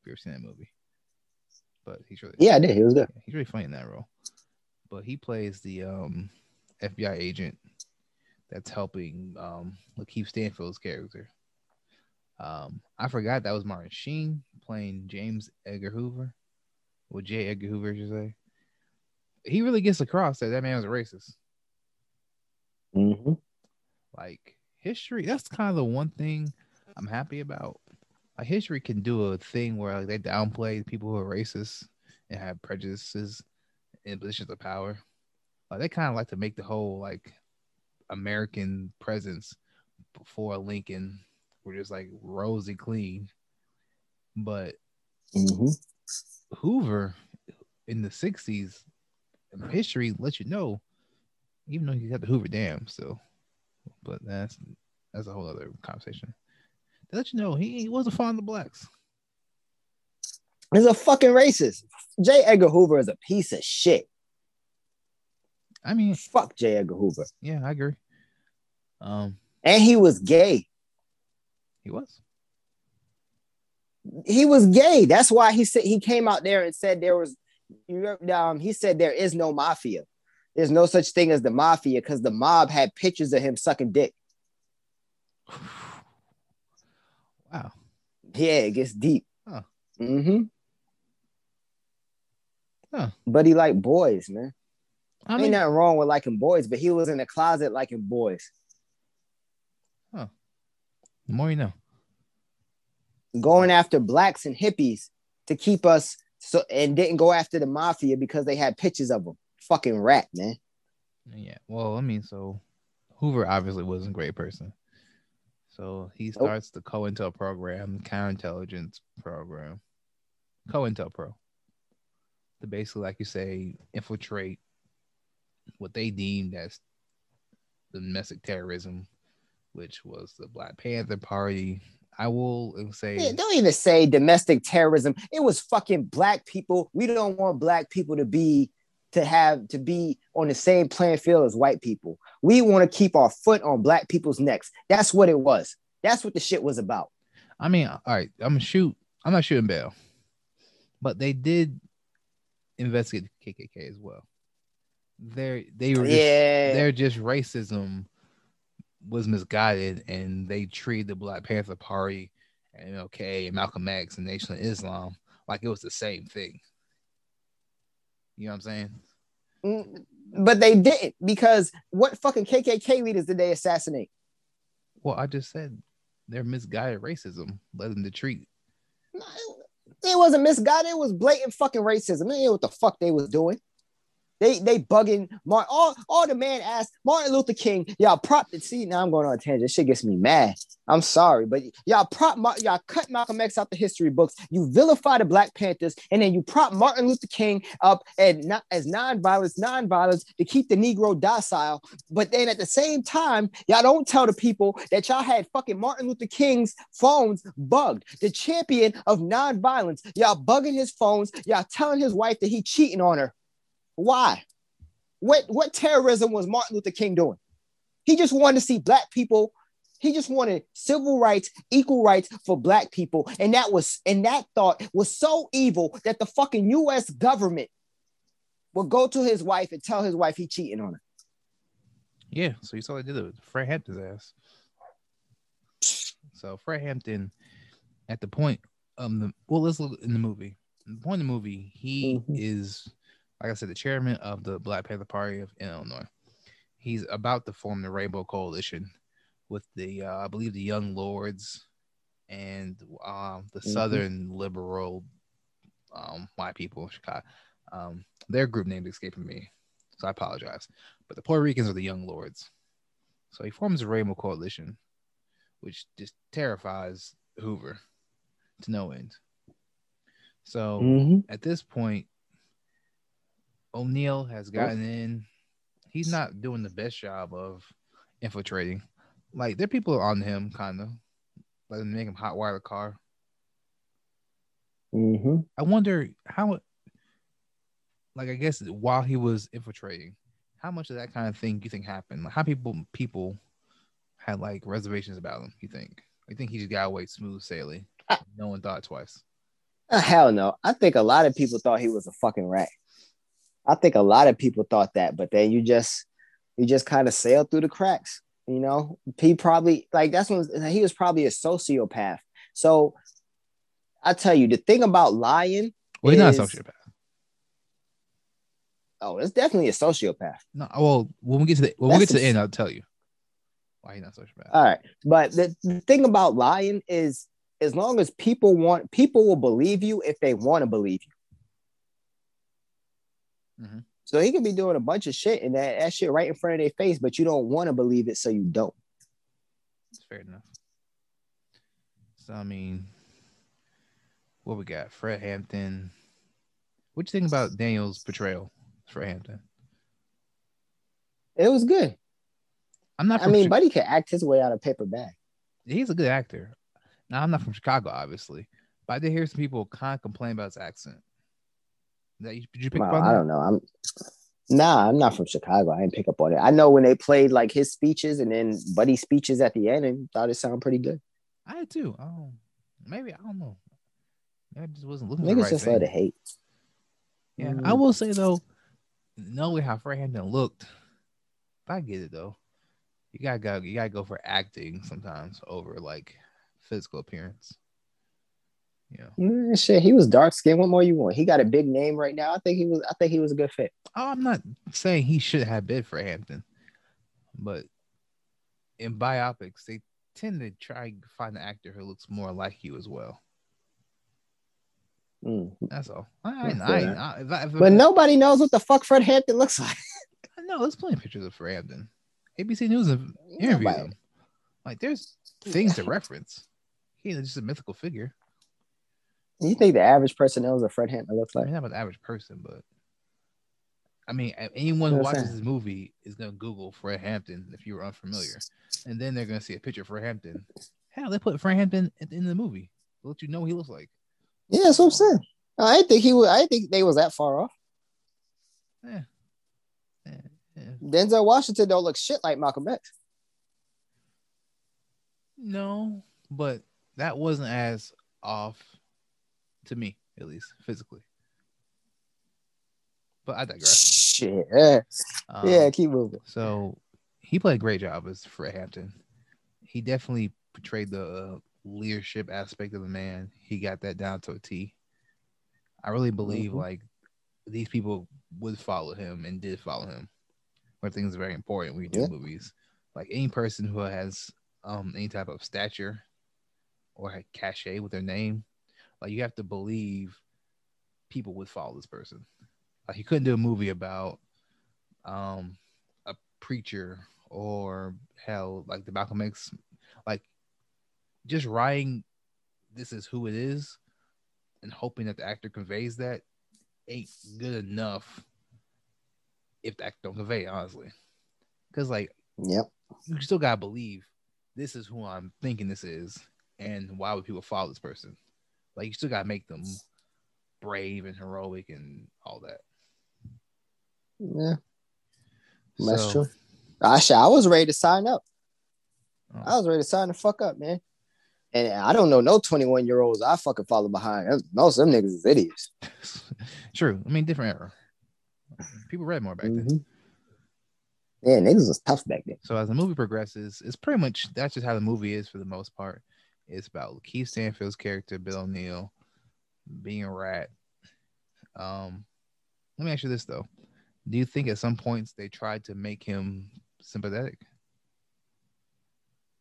If you ever seen that movie, but he's really Yeah, I did. He was good. he's really funny in that role. But he plays the um, FBI agent that's helping um, Lakeith Stanfield's character. Um, I forgot that was Martin Sheen playing James Edgar Hoover, or J. Edgar Hoover, I should say. He really gets across that that man was a racist. hmm Like history, that's kind of the one thing I'm happy about. Like history can do a thing where like they downplay people who are racist and have prejudices in positions of power. Like they kind of like to make the whole like American presence before Lincoln were just like rosy clean. But hmm Hoover in the '60s, history lets you know, even though he got the Hoover Dam still, but that's that's a whole other conversation. Let you know he, he wasn't fond of blacks. He's a fucking racist. J. Edgar Hoover is a piece of shit. I mean, Fuck J. Edgar Hoover. yeah, I agree. Um, And he was gay. he was. He was gay. That's why he said he came out there and said there was um he said there is no mafia. There's no such thing as the mafia because the mob had pictures of him sucking dick. Wow. Yeah, it gets deep. Huh. Mm-hmm. Huh. But he liked boys, man. I Ain't mean, nothing wrong with liking boys, but he was in the closet liking boys. the more you know. going after blacks and hippies to keep us so and didn't go after the mafia because they had pictures of them. Fucking rat, man. Yeah. Well, I mean, so Hoover obviously wasn't a great person. So he oh. starts the COINTEL program, counterintelligence program, COINTEL Pro. to basically, like you say, infiltrate what they deemed as domestic terrorism, which was the Black Panther Party. I will say, Yeah, don't even say domestic terrorism. It was fucking black people. We don't want black people to be to have to be on the same playing field as white people. We want to keep our foot on black people's necks. That's what it was. That's what the shit was about. I mean, all right, I'm gonna shoot. I'm not shooting bail, but they did investigate the KKK as well. They're they were just, Yeah. they're just racism was misguided, and they treated the Black Panther Party and MLK and Malcolm X and Nation of Islam like it was the same thing. You know what I'm saying? Mm, But they didn't because what fucking KKK leaders did they assassinate? Well, I just said their misguided racism led them to treat. No, It wasn't misguided. It was blatant fucking racism. They knew what the fuck they was doing. They they bugging Martin. All, all the man asked Martin Luther King. Y'all prop. The see now I'm going on a tangent. This shit gets me mad. I'm sorry, but y'all prop. Y'all cut Malcolm X out the history books. You vilify the Black Panthers, and then you prop Martin Luther King up and not as non-violence, non-violence to keep the Negro docile. But then at the same time, y'all don't tell the people that y'all had fucking Martin Luther King's phones bugged. The champion of non-violence. Y'all bugging his phones. Y'all telling his wife that he cheating on her. Why? What what terrorism was Martin Luther King doing? He just wanted to see black people. He just wanted civil rights, equal rights for black people, and that was and that thought was so evil that the fucking U.S. government would go to his wife and tell his wife he cheating on her. Yeah, so you saw they did it with Fred Hampton's ass. So Fred Hampton, at the point, um, the well, let's look in the movie. At the point of the movie, he Mhm. is, like I said, the chairman of the Black Panther Party of Illinois. He's about to form the Rainbow Coalition with the, uh, I believe, the Young Lords and um, the Mhm. Southern Liberal um, white people in Chicago. Um, their group name is escaping me, so I apologize. But the Puerto Ricans are the Young Lords. So he forms a Rainbow Coalition, which just terrifies Hoover to no end. So Mm-hmm. at this point, O'Neal has gotten in. He's not doing the best job of infiltrating. Like there are people on him, kind of, like make him hotwire the car. Mm-hmm. I wonder how, like, I guess while he was infiltrating, how much of that kind of thing you think happened? Like, how people people had like reservations about him? You think? I think he just got away smooth sailing. I- no one thought twice. Uh, hell no. I think a lot of people thought he was a fucking rat. I think a lot of people thought that, but then you just you just kind of sailed through the cracks. You know, he probably like that's when he was probably a sociopath. So I tell you, the thing about lying, Well, he's not a sociopath. oh, it's definitely a sociopath. No, well, when we get to the when we get to the end, I'll tell you why he's not a sociopath. All right. But the, the thing about lying is as long as people want people will believe you if they want to believe you. Mhm. So he could be doing a bunch of shit and that, that shit right in front of their face, but you don't want to believe it, so you don't. It's fair enough. So I mean, what we got? Fred Hampton. What you think about Daniel's portrayal, Fred Hampton? It was good. I'm not. I mean, Chi- Buddy could act his way out of paper bag. he's a good actor. Now I'm not from Chicago, obviously, but I did hear some people kind of complain about his accent. That you, did you pick Well, up on I that? don't know. I'm nah, I'm not from Chicago. I didn't pick up on it. I know when they played like his speeches and then Buddy's speeches at the end and thought it sounded pretty good. I did too. Oh, maybe I don't know. I just wasn't looking Niggas right just thing. love to hate. Yeah, Mm. I will say though, knowing how Hampton looked, I get it though. You gotta go. You gotta go for acting sometimes over like physical appearance. Yeah. Mm, shit, he was dark skinned. What more you want? He got a big name right now. I think he was. I think he was a good fit. Oh, I'm not saying he should have bid for Hampton, but in biopics, they tend to try and find an actor who looks more like you as well. Mm. That's all. I, I, That's I. I, if But nobody knows what the fuck Fred Hampton looks like. no, there's plenty of pictures of Fred Hampton. ABC News have interviewed Nobody- him. Like, there's things to reference. He's just a mythical figure. You think the average person knows what Fred Hampton looks like? I mean, not an average person, but I mean, anyone who That's what I'm watches this movie is gonna Google Fred Hampton if you were unfamiliar, and then they're gonna see a picture of Fred Hampton. Hell, they put Fred Hampton at the end of the movie to let you know what he looks like. Yeah, that's what I'm saying. I didn't think he was. I think they was that far off. Yeah. Yeah, yeah. Denzel Washington don't look shit like Malcolm X. No, but that wasn't as off to me, at least physically. But I digress. Shit. Yeah, Um, yeah keep moving. So he played a great job as Fred Hampton. He definitely portrayed the uh, leadership aspect of the man. He got that down to a T. I really believe Mhm. like these people would follow him and did follow him. One thing is very important when you do Yeah. movies. Like any person who has um any type of stature or cachet with their name, like you have to believe people would follow this person. Like he couldn't do a movie about um a preacher or hell like the Malcolm X like just writing this is who it is and hoping that the actor conveys that ain't good enough if the actor don't convey it, honestly. Cause like Yep. you still gotta believe this is who I'm thinking this is, and why would people follow this person? Like you still gotta make them brave and heroic and all that. Yeah, that's So, true. I, sh- I was ready to sign up. um, I was ready to sign the fuck up, man. And I don't know no 21 year olds I fucking follow behind. Most of them niggas is idiots. True. I mean, different era. People read more back then. Mhm. Yeah, niggas was tough back then. So as the movie progresses, it's pretty much that's just how the movie is for the most part. It's about Keith Stanfield's character, Bill O'Neal, being a rat. Um, let me ask you this though: Do you think at some points they tried to make him sympathetic?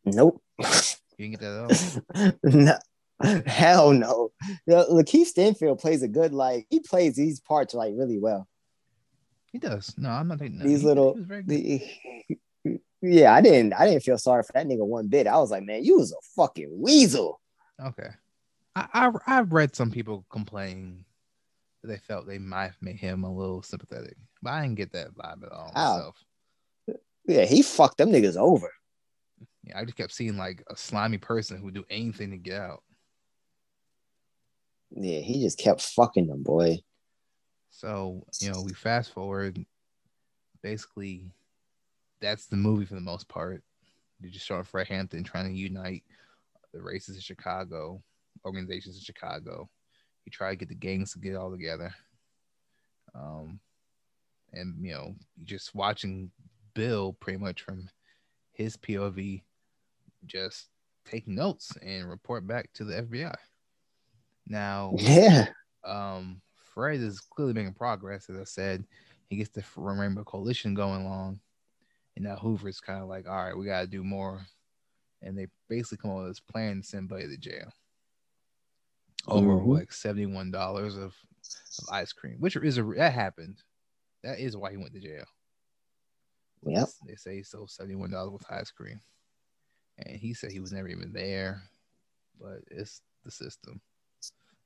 Nope. You didn't get that at all. no. Hell no. Lakeith Stanfield plays a good like he plays these parts like really well. He does. No, I'm not taking that. These He- little- he was very good. The- yeah, I didn't I didn't feel sorry for that nigga one bit. I was like, man, you was a fucking weasel. Okay. I, I I've read some people complain that they felt they might have made him a little sympathetic, but I didn't get that vibe at all myself. Yeah, he fucked them niggas over. Yeah, I just kept seeing like a slimy person who would do anything to get out. Yeah, he just kept fucking them, boy. So, you know, we fast forward. Basically, that's the movie for the most part. You just showing Fred Hampton trying to unite the races in Chicago, organizations in Chicago. He tried to get the gangs to get all together. Um, and you know, just watching Bill pretty much from his POV, just take notes and report back to the FBI. Now, Yeah. um, Fred is clearly making progress. As I said, he gets the Rainbow Coalition going along, and now Hoover's kind of like, all right, we got to do more. And they basically come up with this plan to send Buddy to jail over Mhm. like seventy-one dollars of, of ice cream, which is a that happened. That is why he went to jail. Yep. They say he stole seventy-one dollars with ice cream, and he said he was never even there, but it's the system.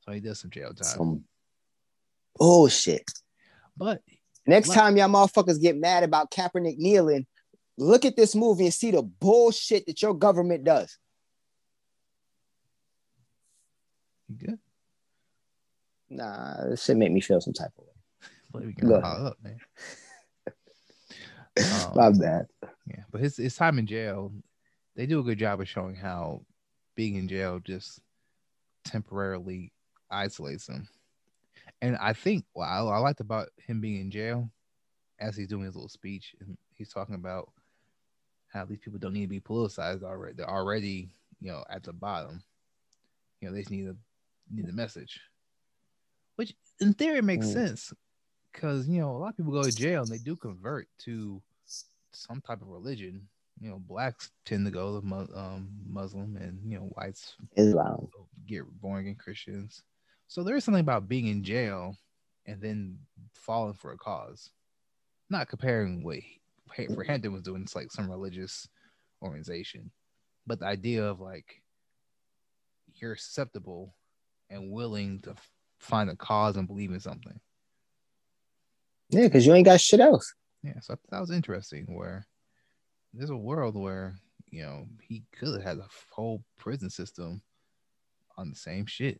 So he does some jail time. Some bullshit. but Next Like- time y'all motherfuckers get mad about Kaepernick kneeling, look at this movie and see the bullshit that your government does. you good. Nah, this shit make me feel some type of way. We can up, man. Um, bad. yeah, but his his time in jail, they do a good job of showing how being in jail just temporarily isolates him. And I think what I, I liked about him being in jail, as he's doing his little speech, and he's talking about how these people don't need to be politicized already. They're already, you know, at the bottom. You know, they just need a need a message, which in theory makes Mm. sense because you know a lot of people go to jail and they do convert to some type of religion. You know, blacks tend to go to um, Muslim, and you know, whites Islam. get born again Christians. So there is something about being in jail and then falling for a cause. Not comparing what for Hampton was doing, it's like some religious organization, but the idea of like you're susceptible and willing to find a cause and believe in something. Yeah, because you ain't got shit else. Yeah, so that was interesting. Where there's a world where you know he could have had a whole prison system on the same shit,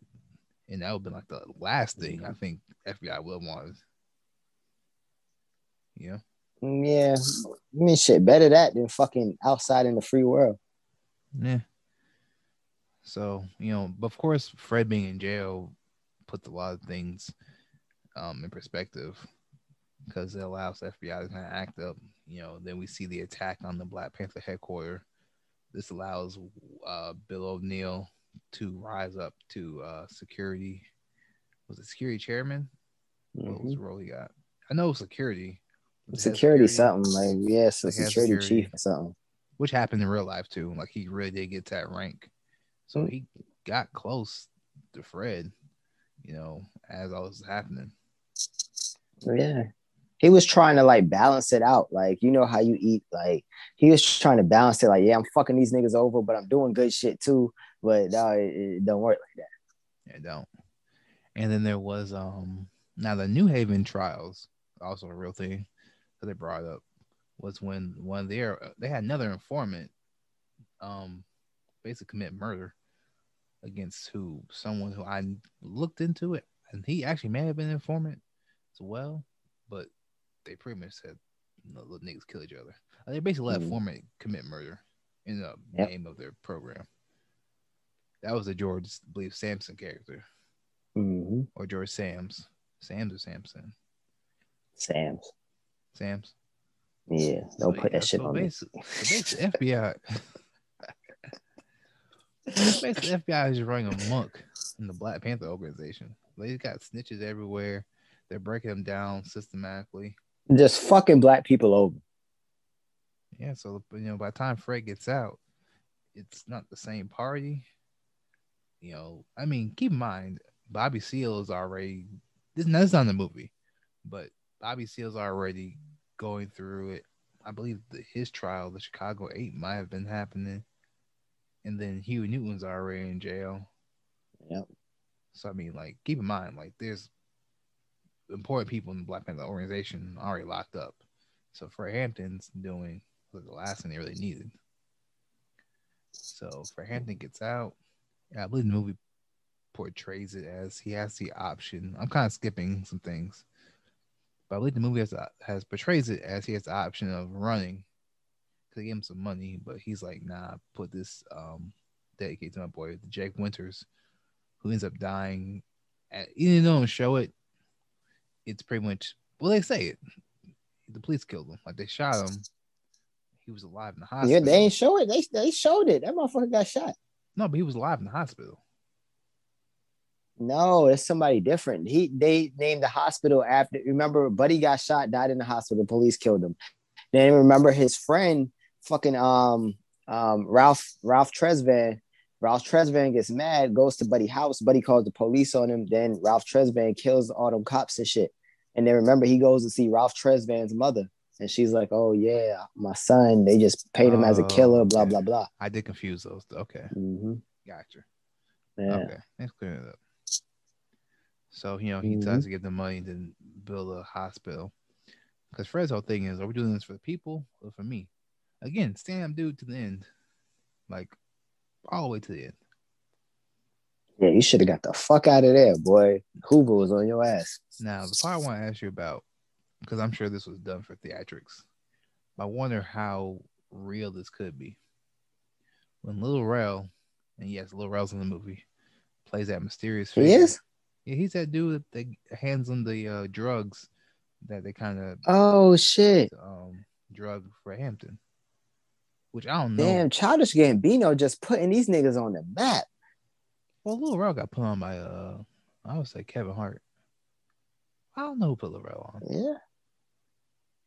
and that would have been like the last thing mm-hmm. I think FBI would want. Yeah, Yeah. I mean, shit, better that than fucking outside in the free world. yeah. So you know, but of course, Fred being in jail puts a lot of things um in perspective because it allows the FBI to kind of act up. You know, then we see the attack on the Black Panther headquarters. This allows uh, Bill O'Neal to rise up to uh, security. Was it security chairman? What was Mhm. the role he got? I know security. It head Security, something like yeah, so security, security. chief or something. which happened in real life too. Like he really did get that rank, so Mm. he got close to Fred. You know, as all this was happening. Yeah. He was trying to like balance it out. Like, you know how you eat, like he was trying to balance it, like, yeah, I'm fucking these niggas over, but I'm doing good shit too. But no, it, it don't work like that. Yeah, don't. And then there was um now the New Haven trials, also a real thing that they brought up was when one there they had another informant um basically commit murder against who someone who I looked into it and he actually may have been an informant as well, but they pretty much said no, niggas kill each other. They basically let Mhm. informant commit murder in the Yep. name of their program. That was the George, I believe, Sampson character Mm-hmm. or George Sams. Sams or Samson? Sam's. Sams. Yeah, don't So, put yeah, that shit so on me. basically, so basically FBI. basically, FBI is running amok in the Black Panther organization. They got snitches everywhere. They're breaking them down systematically. Just fucking black people over. Yeah, so you know, by the time Fred gets out, it's not the same party. You know, I mean, keep in mind, Bobby Seale is already this. That's not in the movie, but Bobby Seale's already going through it. I believe that his trial, the Chicago Eight, might have been happening, and then Huey Newton's already in jail. Yep. So I mean, like, keep in mind, like, there's important people in the Black Panther organization already locked up. So Fred Hampton's doing was the last thing they really needed. So Fred Hampton gets out. Yeah, I believe the movie portrays it as he has the option. I'm kind of skipping some things, but I believe the movie has has portrays it as he has the option of running. Cause they gave him some money, but he's like, nah, put this um dedicate to my boy, Jake Winters, who ends up dying. At, even though don't show it, it's pretty much well they say it. The police killed him, like they shot him. He was alive in the hospital. Yeah, they ain't show it. They they showed it. That motherfucker got shot. No, but he was alive in the hospital. No, it's somebody different. He they named the hospital after. Remember, Buddy got shot, died in the hospital. Police killed him. Then remember his friend, fucking um um Ralph Ralph Tresvant. Ralph Tresvant gets mad, goes to Buddy house. Buddy calls the police on him. Then Ralph Tresvant kills all them cops and shit. And then remember, he goes to see Ralph Tresvant's mother, and she's like, "Oh yeah, my son. They just paid him as a Oh, killer." Blah okay. blah blah. I did confuse those. Okay, hmm gotcha. Yeah. Okay, let's clear it up. So you know he Mhm. decides to give them money to build a hospital. Because Fred's whole thing is, are we doing this for the people or for me? Again, stand up, dude, to the end, like all the way to the end. Yeah, you should have got the fuck out of there, boy. Hoover was on your ass. Now, the part I want to ask you about, because I'm sure this was done for theatrics, I wonder how real this could be. When Little Rel, and yes, Little Rel's in the movie, plays that mysterious He figure. is. Yeah, he's that dude that hands on the uh, drugs that they kind of Oh shit! um, drug for Hampton, which I don't know. Damn, Childish Gambino just putting these niggas on the map. Well, Lil Rel got put on by uh, I would say Kevin Hart. I don't know who put Lil Rel on Yeah,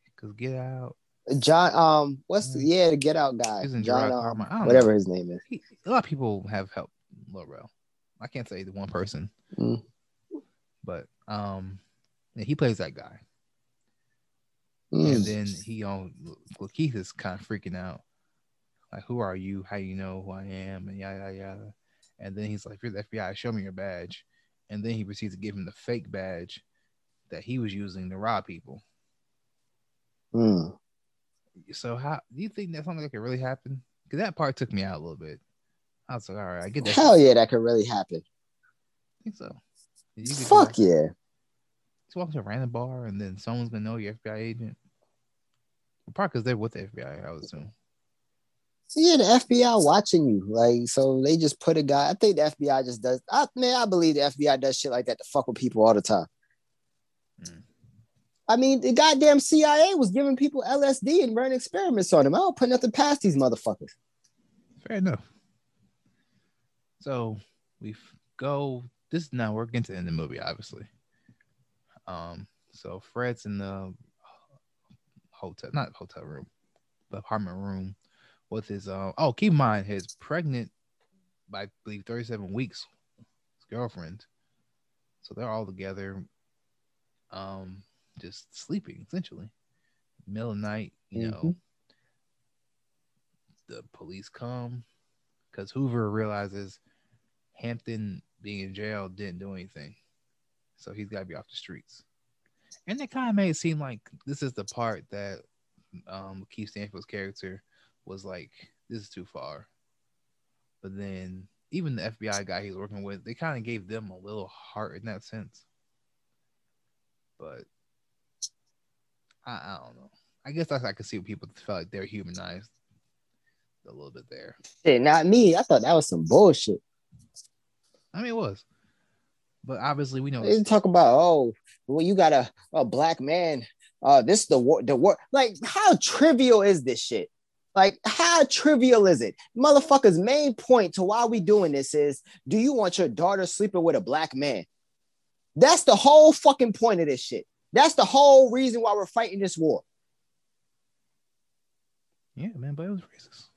because Get Out. John. Um, what's the, Mm. yeah the Get Out guy? John. Um, whatever his name is. he, a lot of people have helped Lil Rel. I can't say the one person, Mm. But um, yeah, he plays that guy. Mm. And then he on Lakeith is kind of freaking out, like, "Who are you? How you know who I am?" And yada yada yada. And then he's like, "You're the FBI. Show me your badge." And then he proceeds to give him the fake badge that he was using to rob people. Mm. So how do you think that's something that could really happen? Because that part took me out a little bit. I was like, "All right, I get that." Hell yeah, that could really happen. I think so. You do Fuck yeah. Just walk to a random bar and then someone's gonna know you're FBI agent. Probably because they're with the FBI, I would assume. Yeah, the FBI watching you. Like, so they just put a guy. I think the FBI just does. I, man, I believe the FBI does shit like that to fuck with people all the time. Mm. I mean, the goddamn CIA was giving people LSD and running experiments on them. I don't put nothing past these motherfuckers. Fair enough. So we go. This now we're getting to the end of the movie, obviously. Um, so Fred's in the hotel, not hotel room, but apartment room with his uh oh, keep in mind his pregnant by I believe 37 weeks his girlfriend. So they're all together, um, just sleeping essentially. Middle of night, you know. Mhm. The police come because Hoover realizes Hampton being in jail didn't do anything. So he's got to be off the streets. And it kind of made it seem like this is the part that um, Keith Stanfield's character was like, this is too far. But then even the FBI guy he's working with, they kind of gave them a little heart in that sense. But I, I don't know. I guess that's I could see what people felt like they're humanized a little bit there. Shit, not me. I thought that was some bullshit. I mean, it was. But obviously, we know They talk about, oh, well, you got a, a black man. Uh, this is the war, the war. Like, how trivial is this shit? Like, how trivial is it? Motherfucker's main point to why we doing this is, do you want your daughter sleeping with a black man? That's the whole fucking point of this shit. That's the whole reason why we're fighting this war. Yeah, man, but it was racist.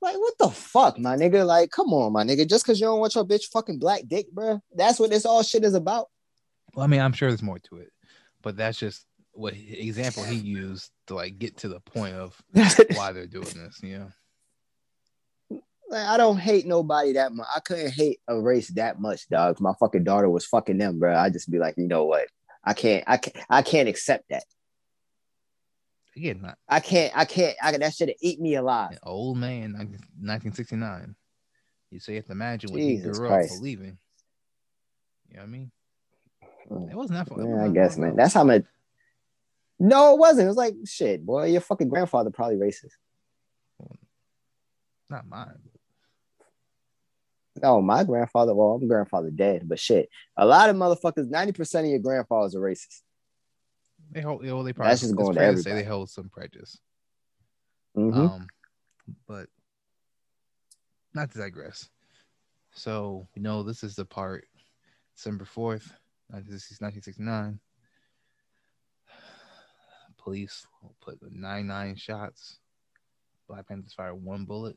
Like, what the fuck, my nigga? Like, come on, my nigga. Just because you don't want your bitch fucking black dick, bro. That's what this all shit is about. Well, I mean, I'm sure there's more to it, but that's just what example he used to like get to the point of why they're doing this. Know, Like, I don't hate nobody that much. I couldn't hate a race that much, dog. If My fucking daughter was fucking them, bro. I'd just be like, you know what? I can't, I can't, I can't accept that. Again, not I can't, I can't. I, that should have eat me alive. old man, like 1969. You so you have to imagine what Jesus he grew Christ. up believing. You know what I mean? Mm. It wasn't that far. Yeah, I guess, man. That's how much. No, it wasn't. It was like shit, boy. Your fucking grandfather probably racist. not mine. No, my grandfather. Well, I'm grandfather dead, but shit, a lot of motherfuckers. Ninety percent of your grandfathers are racist. They hold. Well, they probably. That's just going to say they hold some prejudice. Mhm. Um, but not to digress. So we know this is the part, December fourth, nineteen sixty nine. Police put nine nine shots. Black Panthers fired one bullet.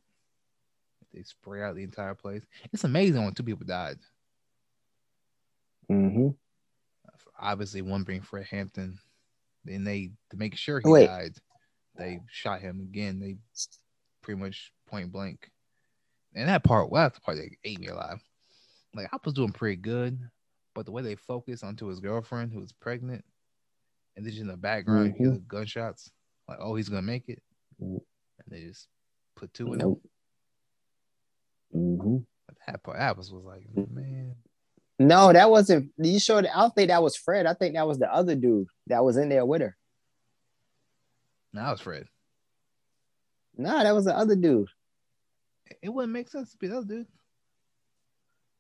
They spray out the entire place. It's amazing when two people died. Mm-hmm. Obviously, one being Fred Hampton. Then they to make sure he Wait. died, they shot him again. They pretty much point blank. And that part, well, that's the part that ate me alive. Like I was doing pretty good, but the way they focused onto his girlfriend who was pregnant, and then just in the background the gunshots, like, oh, he's gonna make it, and they just put two in him. Nope. Mhm. But that part, that was, was like, Mm-hmm. man, No, that wasn't. You showed. I don't think that was Fred. I think that was the other dude that was in there with her. now nah, was Fred. No, that was the other dude. It wouldn't make sense to be the other dude.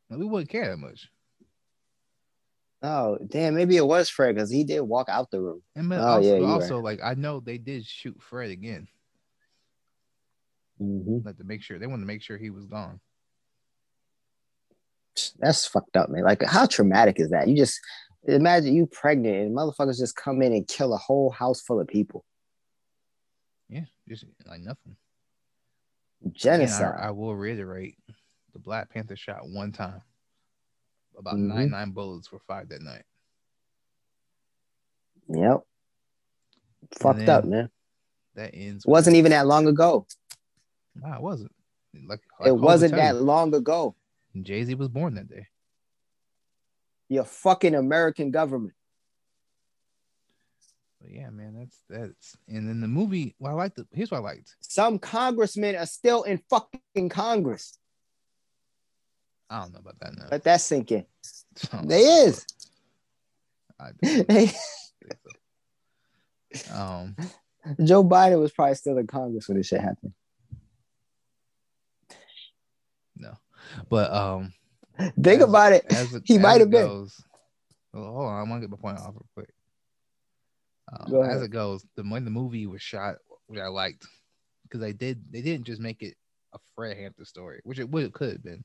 Like, we wouldn't care that much. Oh, damn. Maybe it was Fred because he did walk out the room. And Oh, also, yeah, also like I know they did shoot Fred again, Mhm. like to make sure they wanted to make sure he was gone. That's fucked up, man. Like, how traumatic is that? You just imagine you pregnant and motherfuckers just come in and kill a whole house full of people. Yeah, just like nothing. Again, Genocide. I, I will reiterate: the Black Panther shot one time. About Mhm. nine nine bullets were fired that night. yep. Fucked up, man. That ends. Wasn't even that long ago. Nah, it wasn't. Like, it wasn't that long ago. Jay Z was born that day. Your fucking American government. But yeah, man, that's that's. And then the movie. Well, I liked the Here's what I liked. Some congressmen are still in fucking Congress. I don't know about that now. Let that sink in. They is. They- um. Joe Biden was probably still in Congress when this shit happened. No, but um, Think as- about it. He might have been. goes- well, hold on, I want to get my point off real quick. Um, Go as it goes, the when the movie was shot, which I liked, because they did they didn't just make it a Fred Hampton story, which it would could have been.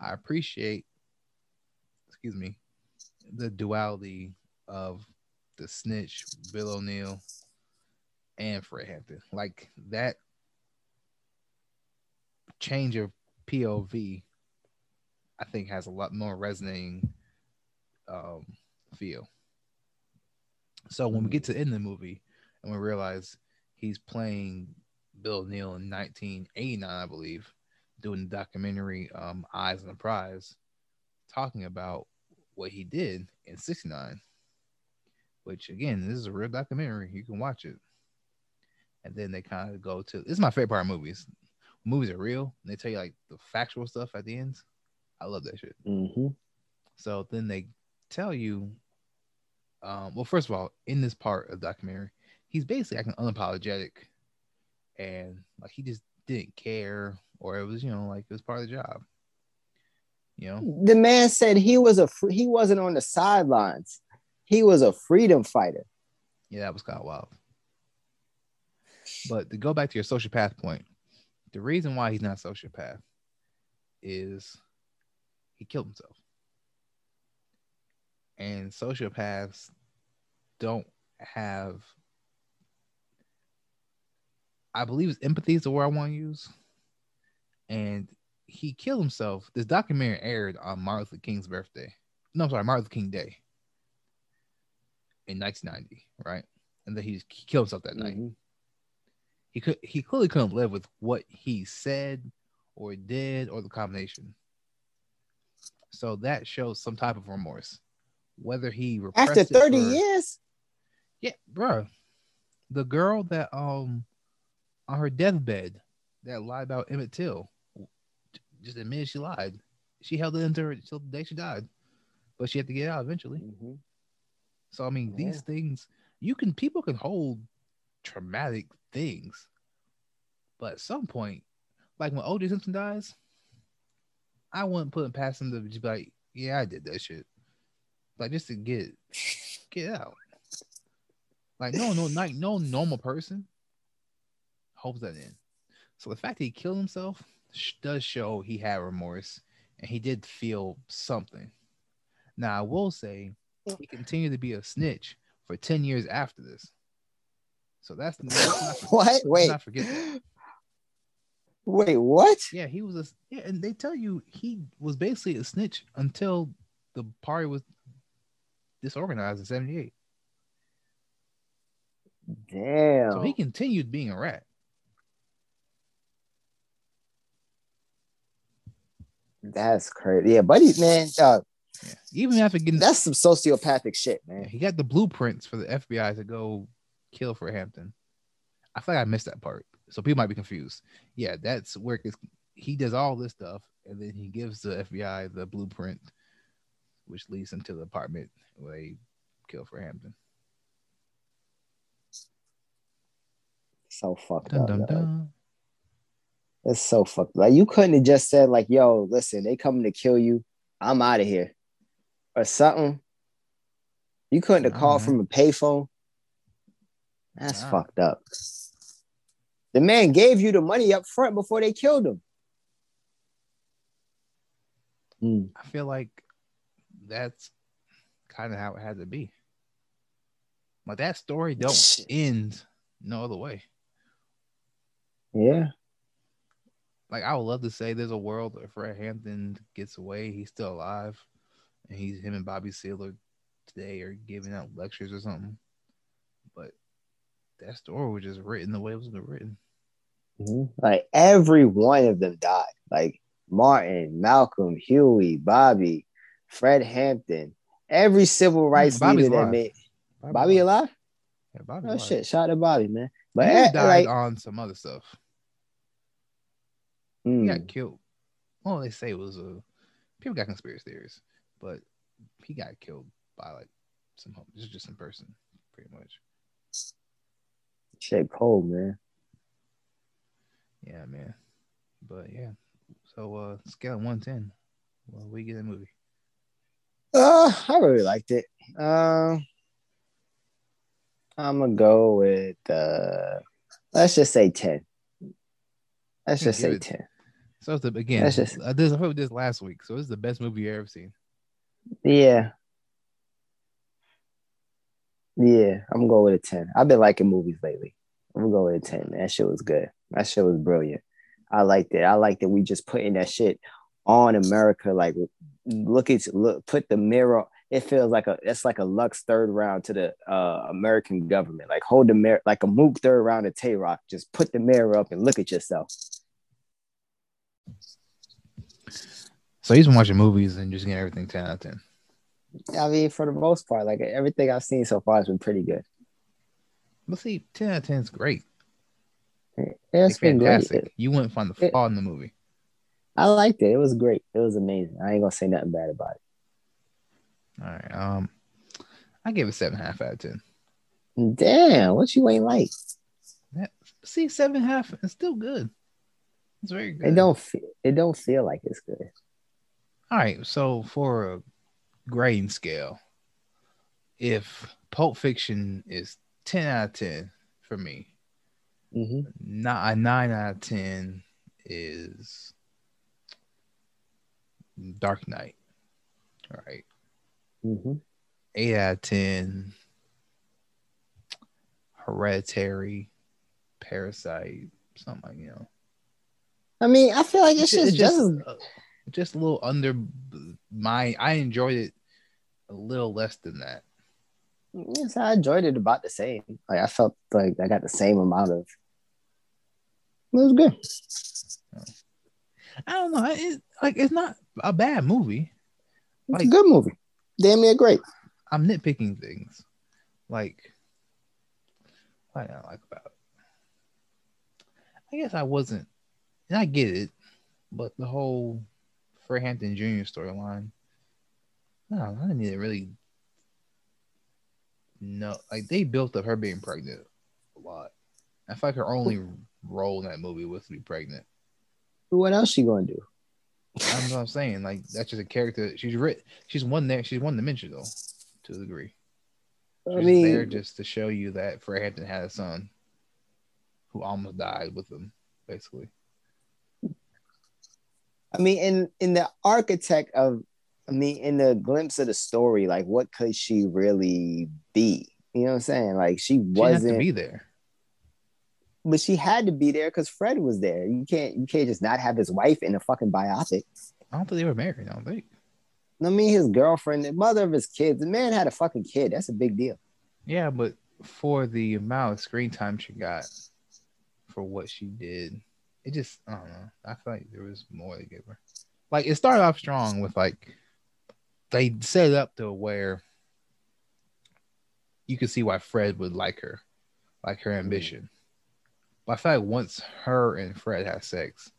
I appreciate, excuse me, the duality of the snitch, Bill O'Neal, and Fred Hampton. Like that change of POV, I think has a lot more resonating um, feel. So when we get to the end of the movie and we realize he's playing Bill Neal in 1989, I believe, doing the documentary um, Eyes on the Prize, talking about what he did in 69, which again, this is a real documentary. You can watch it. And then they kind of go to this is my favorite part of movies. Movies are real and they tell you like the factual stuff at the end. I love that shit. Mm-hmm. So then they tell you, um, well, first of all, in this part of the documentary, he's basically acting unapologetic, and like he just didn't care, or it was you know like it was part of the job. You know, The man said he was a fr- he wasn't on the sidelines. He was a freedom fighter. yeah, that was kind of wild. But to go back to your sociopath point, the reason why he's not sociopath is he killed himself. And sociopaths don't have I believe it's empathy is the word I want to use. And he killed himself. This documentary aired on Martin Luther King's birthday. No, I'm sorry, Martin Luther King Day in 1990, right? And then he, he killed himself that night. Mhm. He could he clearly couldn't live with what he said or did or the combination. So that shows some type of remorse. Whether he After 30 for- years, yeah, bro. The girl that um on her deathbed that lied about Emmett Till, just admitted she lied. She held it into her till the day she died, but she had to get out eventually. Mhm. So I mean, these things you can people can hold traumatic things, but at some point, like when OJ Simpson dies, I wouldn't put it past him to just be like, "Yeah, I did that shit," like just to get get out. Like no, no, like no normal person hopes that in. So the fact that he killed himself sh- does show he had remorse and he did feel something. Now I will say he continued to be a snitch for 10 years after this. So that's not, What? Wait. not forget that. Wait, what? Yeah, he was a yeah, and they tell you he was basically a snitch until the party was disorganized in 78. Damn. So he continued being a rat. That's crazy. Yeah, buddy, man. Uh, Yeah. Even after getting that's some sociopathic shit, man. he got the blueprints for the FBI to go kill for Hampton. I feel like I missed that part, so people might be confused. Yeah, that's where he does all this stuff, and then he gives the FBI the blueprint, which leads them to the apartment where they kill for Hampton. So fucked Dun, up. dun, dun. It's so fucked. Like you couldn't have just said like, "Yo, listen, they coming to kill you. I'm out of here," or something. You couldn't have called man. from a payphone. That's Nah. fucked up. The man gave you the money up front before they killed him. Hmm. I feel like that's kind of how it had to be. But that story don't end no other way. Yeah. like I would love to say there's a world where Fred Hampton gets away, he's still alive, and he's him and Bobby Seale today are giving out lectures or something. But that story was just written the way it was written. Mhm. Like every one of them died. Like Martin, Malcolm, Huey, Bobby, Fred Hampton, every civil rights Bobby's leader that made Bobby alive. Yeah, Bobby Oh alive. shit! Shout out to Bobby, man. But He eh, died like, on some other stuff. mm, He got killed. Well, they say it was a people got conspiracy theories, but he got killed by like some just just in person, pretty much. shit cold, man. Yeah, man. But yeah. So uh scale one. Well, we get a movie. Uh, I really liked it. Um, I'm gonna go with uh, let's just say ten. Let's just say it- ten. So it's the again. That's just- I did I this last week. So it's the best movie you ever seen. Yeah. Yeah, I'm gonna go with a 10. I've been liking movies lately. I'm gonna go with a 10. That shit was good. That shit was brilliant. I liked it. I liked that we just putting that shit on America. Like look at look put the mirror. It feels like a it's like a Lux third round to the uh American government. Like hold the mirror like a Mook third round of Tay Roc. Just put the mirror up and look at yourself. So he's been watching movies and just getting everything ten out of ten. I mean, for the most part, like everything I've seen so far has been pretty good. But see, ten out of ten is great. It's fantastic. great. You wouldn't find the It- in the movie. I liked it. It was great. It was amazing. I ain't gonna say nothing bad about it. All right. Um I give it seven half out of ten. Damn, what you ain't like? See, seven half is still good. It's very good. It don't feel. It don't feel like it's good. All right, so for a grading scale, if Pulp Fiction is 10 out of 10 for me, hmm not a 9 out of 10 is Dark Knight. All right. hmm 8 out of 10 Hereditary, Parasite, something like, you know. I mean, I feel like it's, ju- just, just, as- uh, just a little under my I enjoyed it a little less than that. yes, I enjoyed it about the same. Like I felt like I got the same amount of. It was good. I don't know. It, like it's not a bad movie. It's Like- a good movie. Damn near great. I'm nitpicking things. Like what did I like about it? I guess I wasn't and I get it. But the whole Fred Hampton Jr. storyline, no, I didn't really know. Like they built up her being pregnant a lot. I feel like her only role in that movie was to be pregnant. What else she gonna do? That's what I'm saying. Like that's just a character. She's writ. She's one there. She's one dimension though, to a degree. She's I mean, there just to show you that Fred Hampton had a son who almost died with him, basically. I mean, in in the architect of, I mean, in the glimpse of the story, like what could she really be? You know what I'm saying? Like she She wasn't, to be there. But she had to be there because Fred was there. You can't, you can't just not have his wife in a fucking biopic. I don't think they were married. I don't think. I mean, his girlfriend, the mother of his kids. The man had a fucking kid. That's a big deal. Yeah, but for the amount of screen time she got for what she did, it just I don't know. I feel like there was more to give her. Like it started off strong with like they set it up to where you could see why Fred would like her, like her mm-hmm. ambition. But I feel like once her and Fred have sex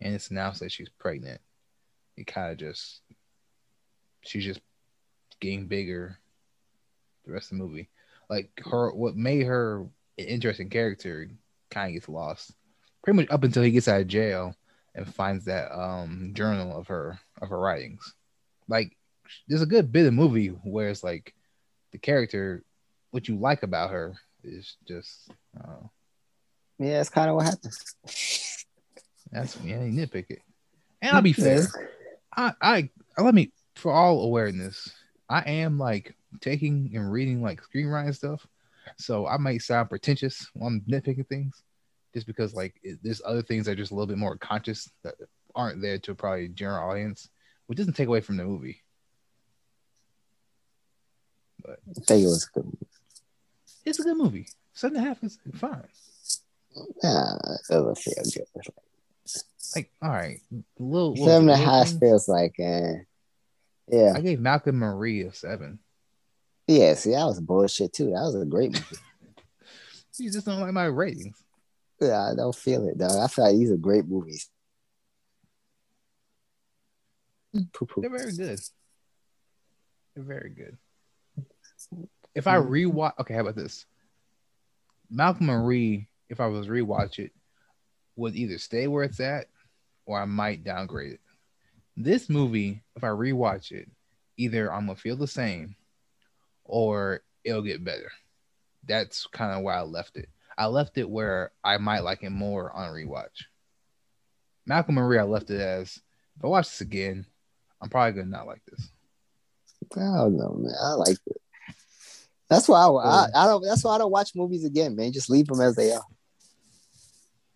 and it's announced that she's pregnant, it kind of just she's just getting bigger the rest of the movie. Like her what made her an interesting character kind of gets lost. Pretty much up until he gets out of jail and finds that um journal of her of her writings. Like there's a good bit of movie where it's like the character what you like about her is just uh, Yeah, that's kind of what happens. that's yeah, you nitpick it. And I'll be fair. I, I I let me for all awareness, I am like taking and reading like screenwriting stuff. So I might sound pretentious when I'm nitpicking things, just because like it, there's other things that are just a little bit more conscious that aren't there to probably general audience, which doesn't take away from the movie. I think it was good. It's a good movie. Seven and a half is fine. Yeah, it doesn't feel good. Like all right, little, little Seven and a half feels like, eh. yeah, I gave Malcolm Marie a seven. yeah. See, that was bullshit too. That was a great movie. You just don't like my ratings. Yeah, I don't feel it though. I feel like these are great movies. They're very good. They're very good. If I rewatch, okay, how about this? Malcolm Marie, if I was rewatch it, would either stay where it's at, or I might downgrade it. This movie, if I rewatch it, either I'm gonna feel the same, or it'll get better. That's kind of why I left it. I left it where I might like it more on rewatch. Malcolm Marie, I left it as if I watch this again, I'm probably gonna not like this. I don't know, man. I like it. That's why I, I, I don't. That's why I don't watch movies again, man. Just leave them as they are.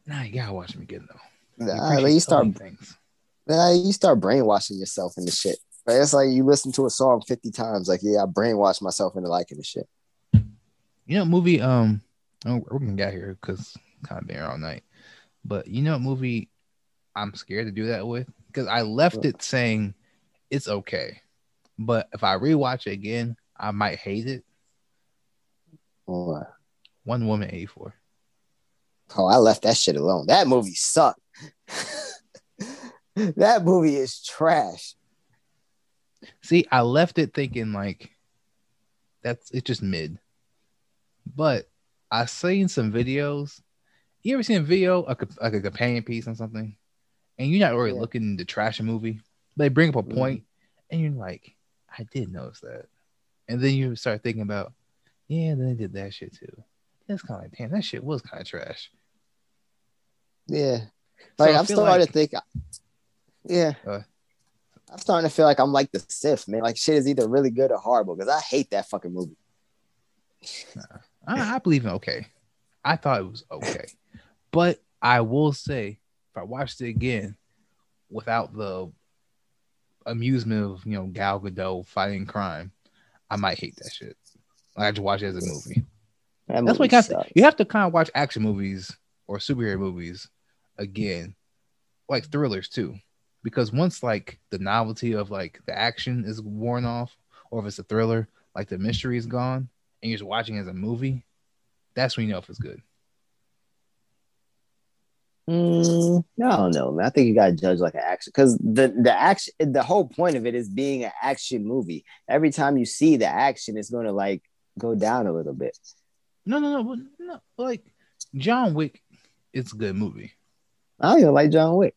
Nah, you gotta watch them again though. Nah, appreciate you start, things. nah, you start brainwashing yourself into shit. Like, it's like you listen to a song fifty times. Like, yeah, I brainwashed myself into liking the shit. You know, movie. Um, oh, we're gonna get here because kind of been here all night. But you know, what movie I'm scared to do that with because I left it saying it's okay, but if I rewatch it again, I might hate it. Oh, Wonder Woman 84. Oh, I left that shit alone. That movie sucked. that movie is trash. See, I left it thinking like that's it's just mid. But I seen some videos. You ever seen a video like a, like a companion piece on something, and you're not really Yeah. looking to trash a movie. They bring up a Mhm. point, and you're like, I did notice that, and then you start thinking about, yeah, then they did that shit too. That's kind of like, damn, that shit was kind of trash. Yeah. Like I I'm starting like- to think. Yeah. Uh. I'm starting to feel like I'm like the Sith, man. Like shit is either really good or horrible because I hate that fucking movie. I, I believe in okay. I thought it was okay, but I will say if I watched it again without the amusement of you know Gal Gadot fighting crime, I might hate that shit. I just watch it as a movie. That That's movie you have, to, you have to kind of watch action movies or superhero movies again, like thrillers too, because once like the novelty of like the action is worn off, or if it's a thriller, like the mystery is gone, and you're just watching it as a movie, that's when you know if it's good. Mm, I don't know, man. I think you gotta judge like an action because the the action, the whole point of it is being an action movie. Every time you see the action, it's gonna like go down a little bit. No, no, no, no. Like John Wick, it's a good movie. I don't even like John Wick.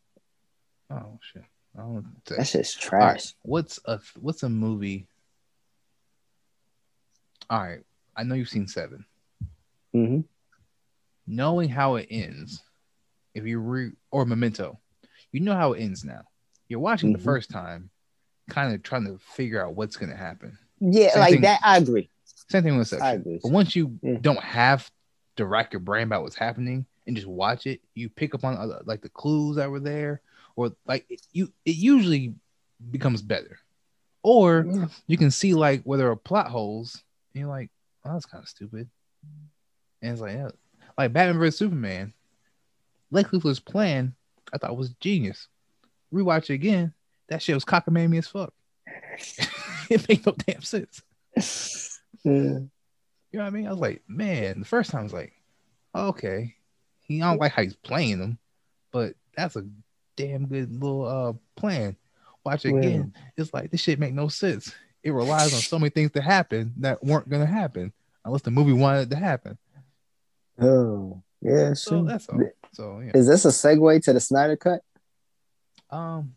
Oh shit! I don't That shit's trash. right, what's a what's a movie? All right, I know you've seen Seven. mm-hmm. Knowing how it ends, if you re or Memento, you know how it ends now. You're watching Mhm. the first time, kind of trying to figure out what's gonna happen. Yeah, Same like thing- that. I agree. Same thing with I agree. But once you Yeah. don't have to rack your brain about what's happening and just watch it, you pick up on other, like the clues that were there, or like it, you. It usually becomes better, or Yeah. you can see like where there are plot holes, and you're like, "Oh, that's kind of stupid." And it's like, yeah, like Batman vs Superman. Lex Luthor's plan, I thought was genius. Rewatch it again, that shit was cockamamie as fuck. it made no damn sense. Yeah. You know what I mean? I was like, man, the first time I was like, okay, he I don't like how he's playing them, but that's a damn good little uh plan. Watch it Yeah. again. It's like this shit make no sense. It relies on so many things to happen that weren't gonna happen unless the movie wanted it to happen. Oh, yeah. So Sure. that's all. So yeah, Is this a segue to the Snyder cut? um,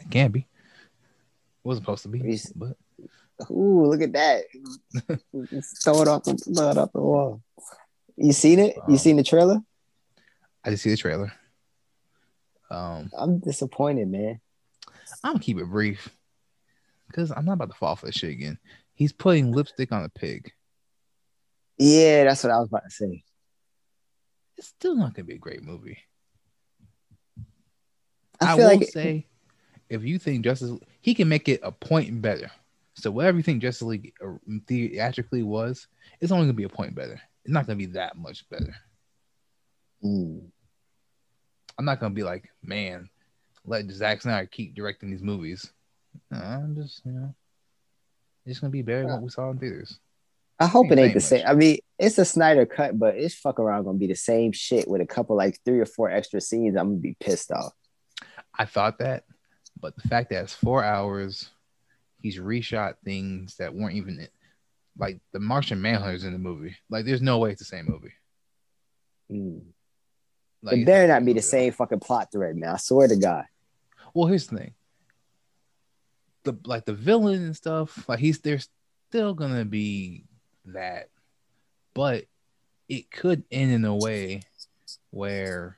it can be. It Wasn't supposed to be, but Ooh, look at that. Throw it off the throw it off the wall. You seen it? You Um, seen the trailer? I did see the trailer. Um, I'm disappointed, man. I'm gonna keep it brief because I'm not about to fall for this shit again. He's putting lipstick on a pig. Yeah, that's what I was about to say. It's still not gonna be a great movie. I, I, feel will like say, if you think Justice, he can make it a point better. So whatever you think Justice League uh, theatrically was, it's only gonna be a point better. It's not gonna be that much better. Mm. I'm not gonna be like, man, let Zack Snyder keep directing these movies. No, I'm just, you know, it's gonna be better than what we saw in theaters. I hope it Ain't ain't the saying same. I mean, it's a Snyder cut, but it's fuck around gonna be the same shit with a couple like three or four extra scenes. I'm gonna be pissed off. I thought that, but the fact that it's four hours, he's reshot things that weren't even like the Martian Manhunter's in the movie. Like, there's no way it's the same movie. Mm. Like, it better not be the same fucking plot thread, man. I swear to God. Well, here's the thing. The like the villain and stuff, like he's there's still gonna be that, but it could end in a way where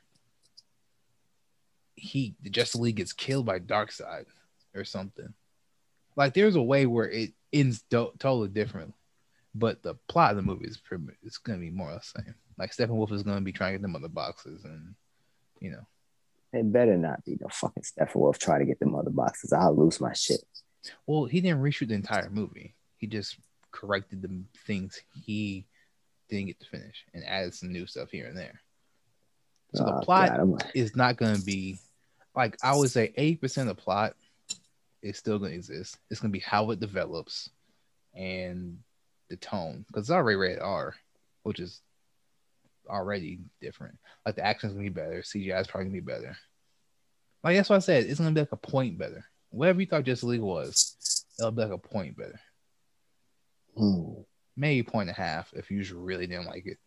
he the Justice League gets killed by Darkseid or something. Like there's a way where it ends do- totally different, but the plot of the movie is pretty it's gonna be more or less the same. Like Steppenwolf is gonna be trying to get them other boxes, and you know. It better not be no fucking Steppenwolf trying to get them other boxes. I'll lose my shit. Well, he didn't reshoot the entire movie. He just corrected the things he didn't get to finish and added some new stuff here and there. So the Oh, plot God, is not going to be like I would say 80% of the plot is still going to exist. It's going to be how it develops and the tone because it's already rated R, which is already different. Like the action's to be better, CGI is probably to be better. Like that's what I said. It's to be like a point better. Whatever you thought Justice League was, it'll be like a point better. hmm. Maybe point and a half if you just really didn't like it.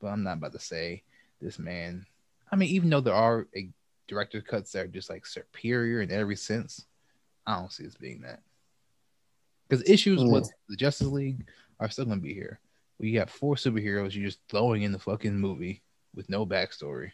But I'm not about to say this man. I mean, even though there are a director cuts that are just like superior in every sense, I don't see this being that. Because issues with the Justice League are still gonna be here. We got four superheroes you're just throwing in the fucking movie with no backstory.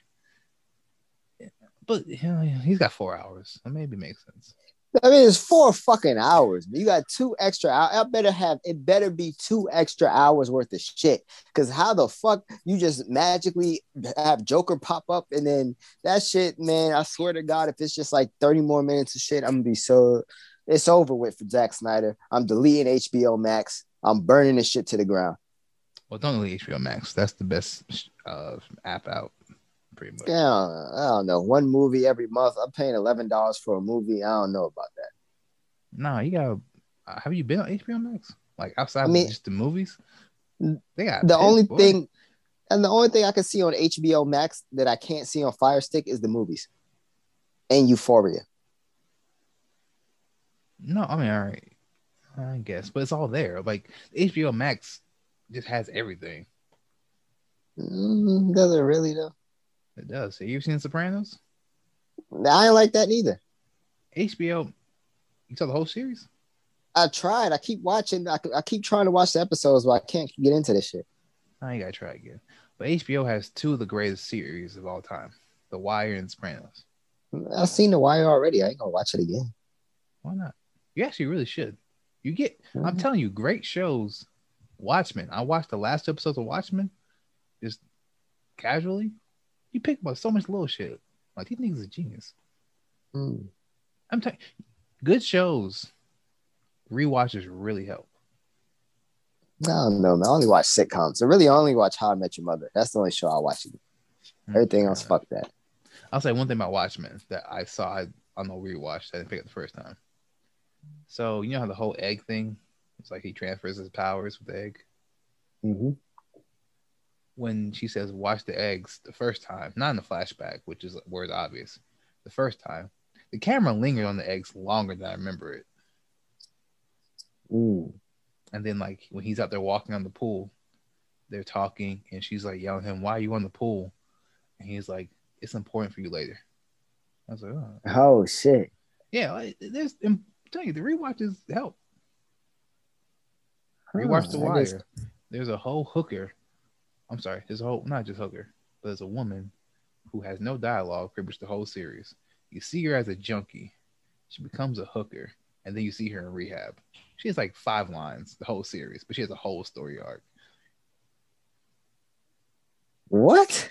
But you know, he's got four hours, so maybe makes sense. I mean, it's four fucking hours. You got two extra hours. I better have it. Better be two extra hours worth of shit. Because how the fuck you just magically have Joker pop up and then that shit, man? I swear to God, if it's just like thirty more minutes of shit, I'm gonna be so. It's over with for Zack Snyder. I'm deleting HBO Max. I'm burning this shit to the ground. Well, don't delete HBO Max. That's the best uh, app out, pretty much. Yeah, I don't know. One movie every month. I'm paying eleven dollars for a movie. I don't know about that. No, you got. Uh, have you been on HBO Max? Like outside I mean- of just the movies? They got the pissed, only boy. thing And the only thing I can see on HBO Max that I can't see on Fire Stick is the movies and Euphoria. No, I mean, all right, I guess, but it's all there. Like HBO Max just has everything. Mm, does it really though? It does. Have you seen Sopranos? I ain't like that neither. HBO, you saw the whole series? I tried. I keep watching. I, I keep trying to watch the episodes, but I can't get into this shit. I ain't gotta try again. But HBO has two of the greatest series of all time: The Wire and Sopranos. I've seen The Wire already. I ain't gonna watch it again. Why not? You actually really should. You get. I'm Mhm. telling you, great shows. Watchmen. I watched the last episodes of Watchmen, just casually. You pick up so much little shit. Like these niggas are genius. Mm. I'm telling. Good shows. Rewatches really help. I don't know, man. I only watch sitcoms. I really only watch How I Met Your Mother. That's the only show I watch. Everything else, fuck that. I'll say one thing about Watchmen that I saw on the rewatch that I didn't pick up the first time. So you know how the whole egg thing? It's like he transfers his powers with the egg. hmm When she says "watch the eggs" the first time, not in the flashback, which is where it's obvious. The first time, the camera lingered on the eggs longer than I remember it. Mm. And then like when he's out there walking on the pool, they're talking, and she's like yelling at him, "Why are you on the pool?" And he's like, "It's important for you later." I was like, "Oh, Oh shit. yeah." like, There's, I'm telling you, the rewatches help. Rewatch Huh, The Wire. There's a whole hooker. I'm sorry, there's a whole not just hooker, but there's a woman who has no dialogue pretty much the whole series. You see her as a junkie, she becomes a hooker, and then you see her in rehab. She has like five lines the whole series, but she has a whole story arc. What?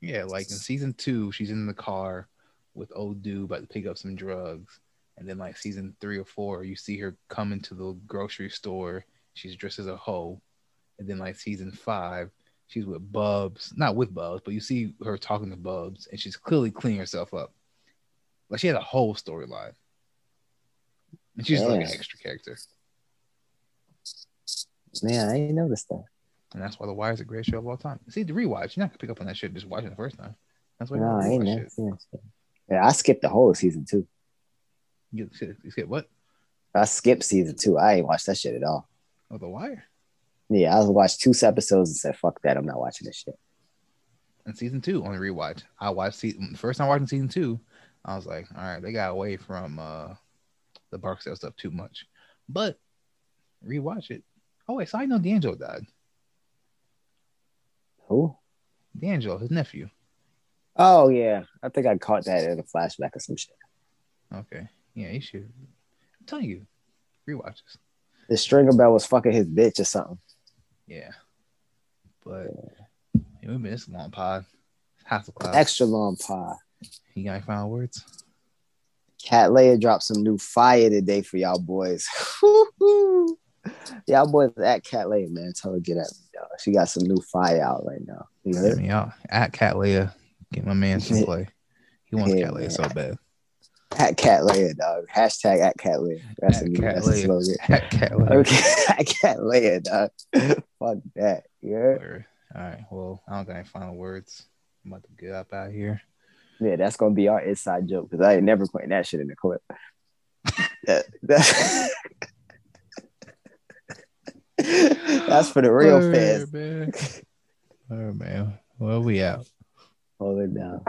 Yeah, like in season two, she's in the car with old dude about to pick up some drugs. And then like season three or four, you see her come into the grocery store. She's dressed as a hoe. And then like season five, she's with Bubs. Not with Bubs, but you see her talking to Bubs and she's clearly cleaning herself up. Like she had a whole storyline. And she's like an extra character. Man, I ain't noticed that. And that's why The Wire is a great show of all time. See the rewatch, you're not gonna pick up on that shit just watching the first time. That's why No, I ain't never seen that. Yeah, I skipped the whole season two. You, you get what? I skipped season two. I ain't watched that shit at all. Oh, The Wire. Yeah, I watched two episodes and said, "Fuck that! I'm not watching this shit." And season two on the rewatch. I watched season the first time watching season two. I was like, all right, they got away from uh the Barksdale stuff too much. But rewatch it. Oh wait, so I know D'Angelo died. Who? D'Angelo, his nephew. Oh yeah, I think I caught that in a flashback or some shit. Okay. Yeah, you should. I'm telling you, rewatches. The stringer bell was fucking his bitch or something. Yeah. But yeah, we've been this long pod. Half a class. Extra long pod. You got any final words? Cat Leia dropped some new fire today for y'all boys. y'all boys at Cat Leia, man. Tell her get at me, dog. She got some new fire out right now. You heard? me out. At Cat Leia. Get my man some play. He wants Yeah, Cat so bad. At Cat Leia, dog. Hashtag at Cat Leia. That's At a Cat that's Leia. slogan. At Cat Leia. Okay, at Cat Leia, dog. Fuck that. Yeah. All right. Well, I don't got any final words. I'm about to get up out here. Yeah, that's gonna be our inside joke because I ain't never putting that shit in the clip. That- that- that's for the real Word, fans. man. All right, man. Well, we out. Hold it down.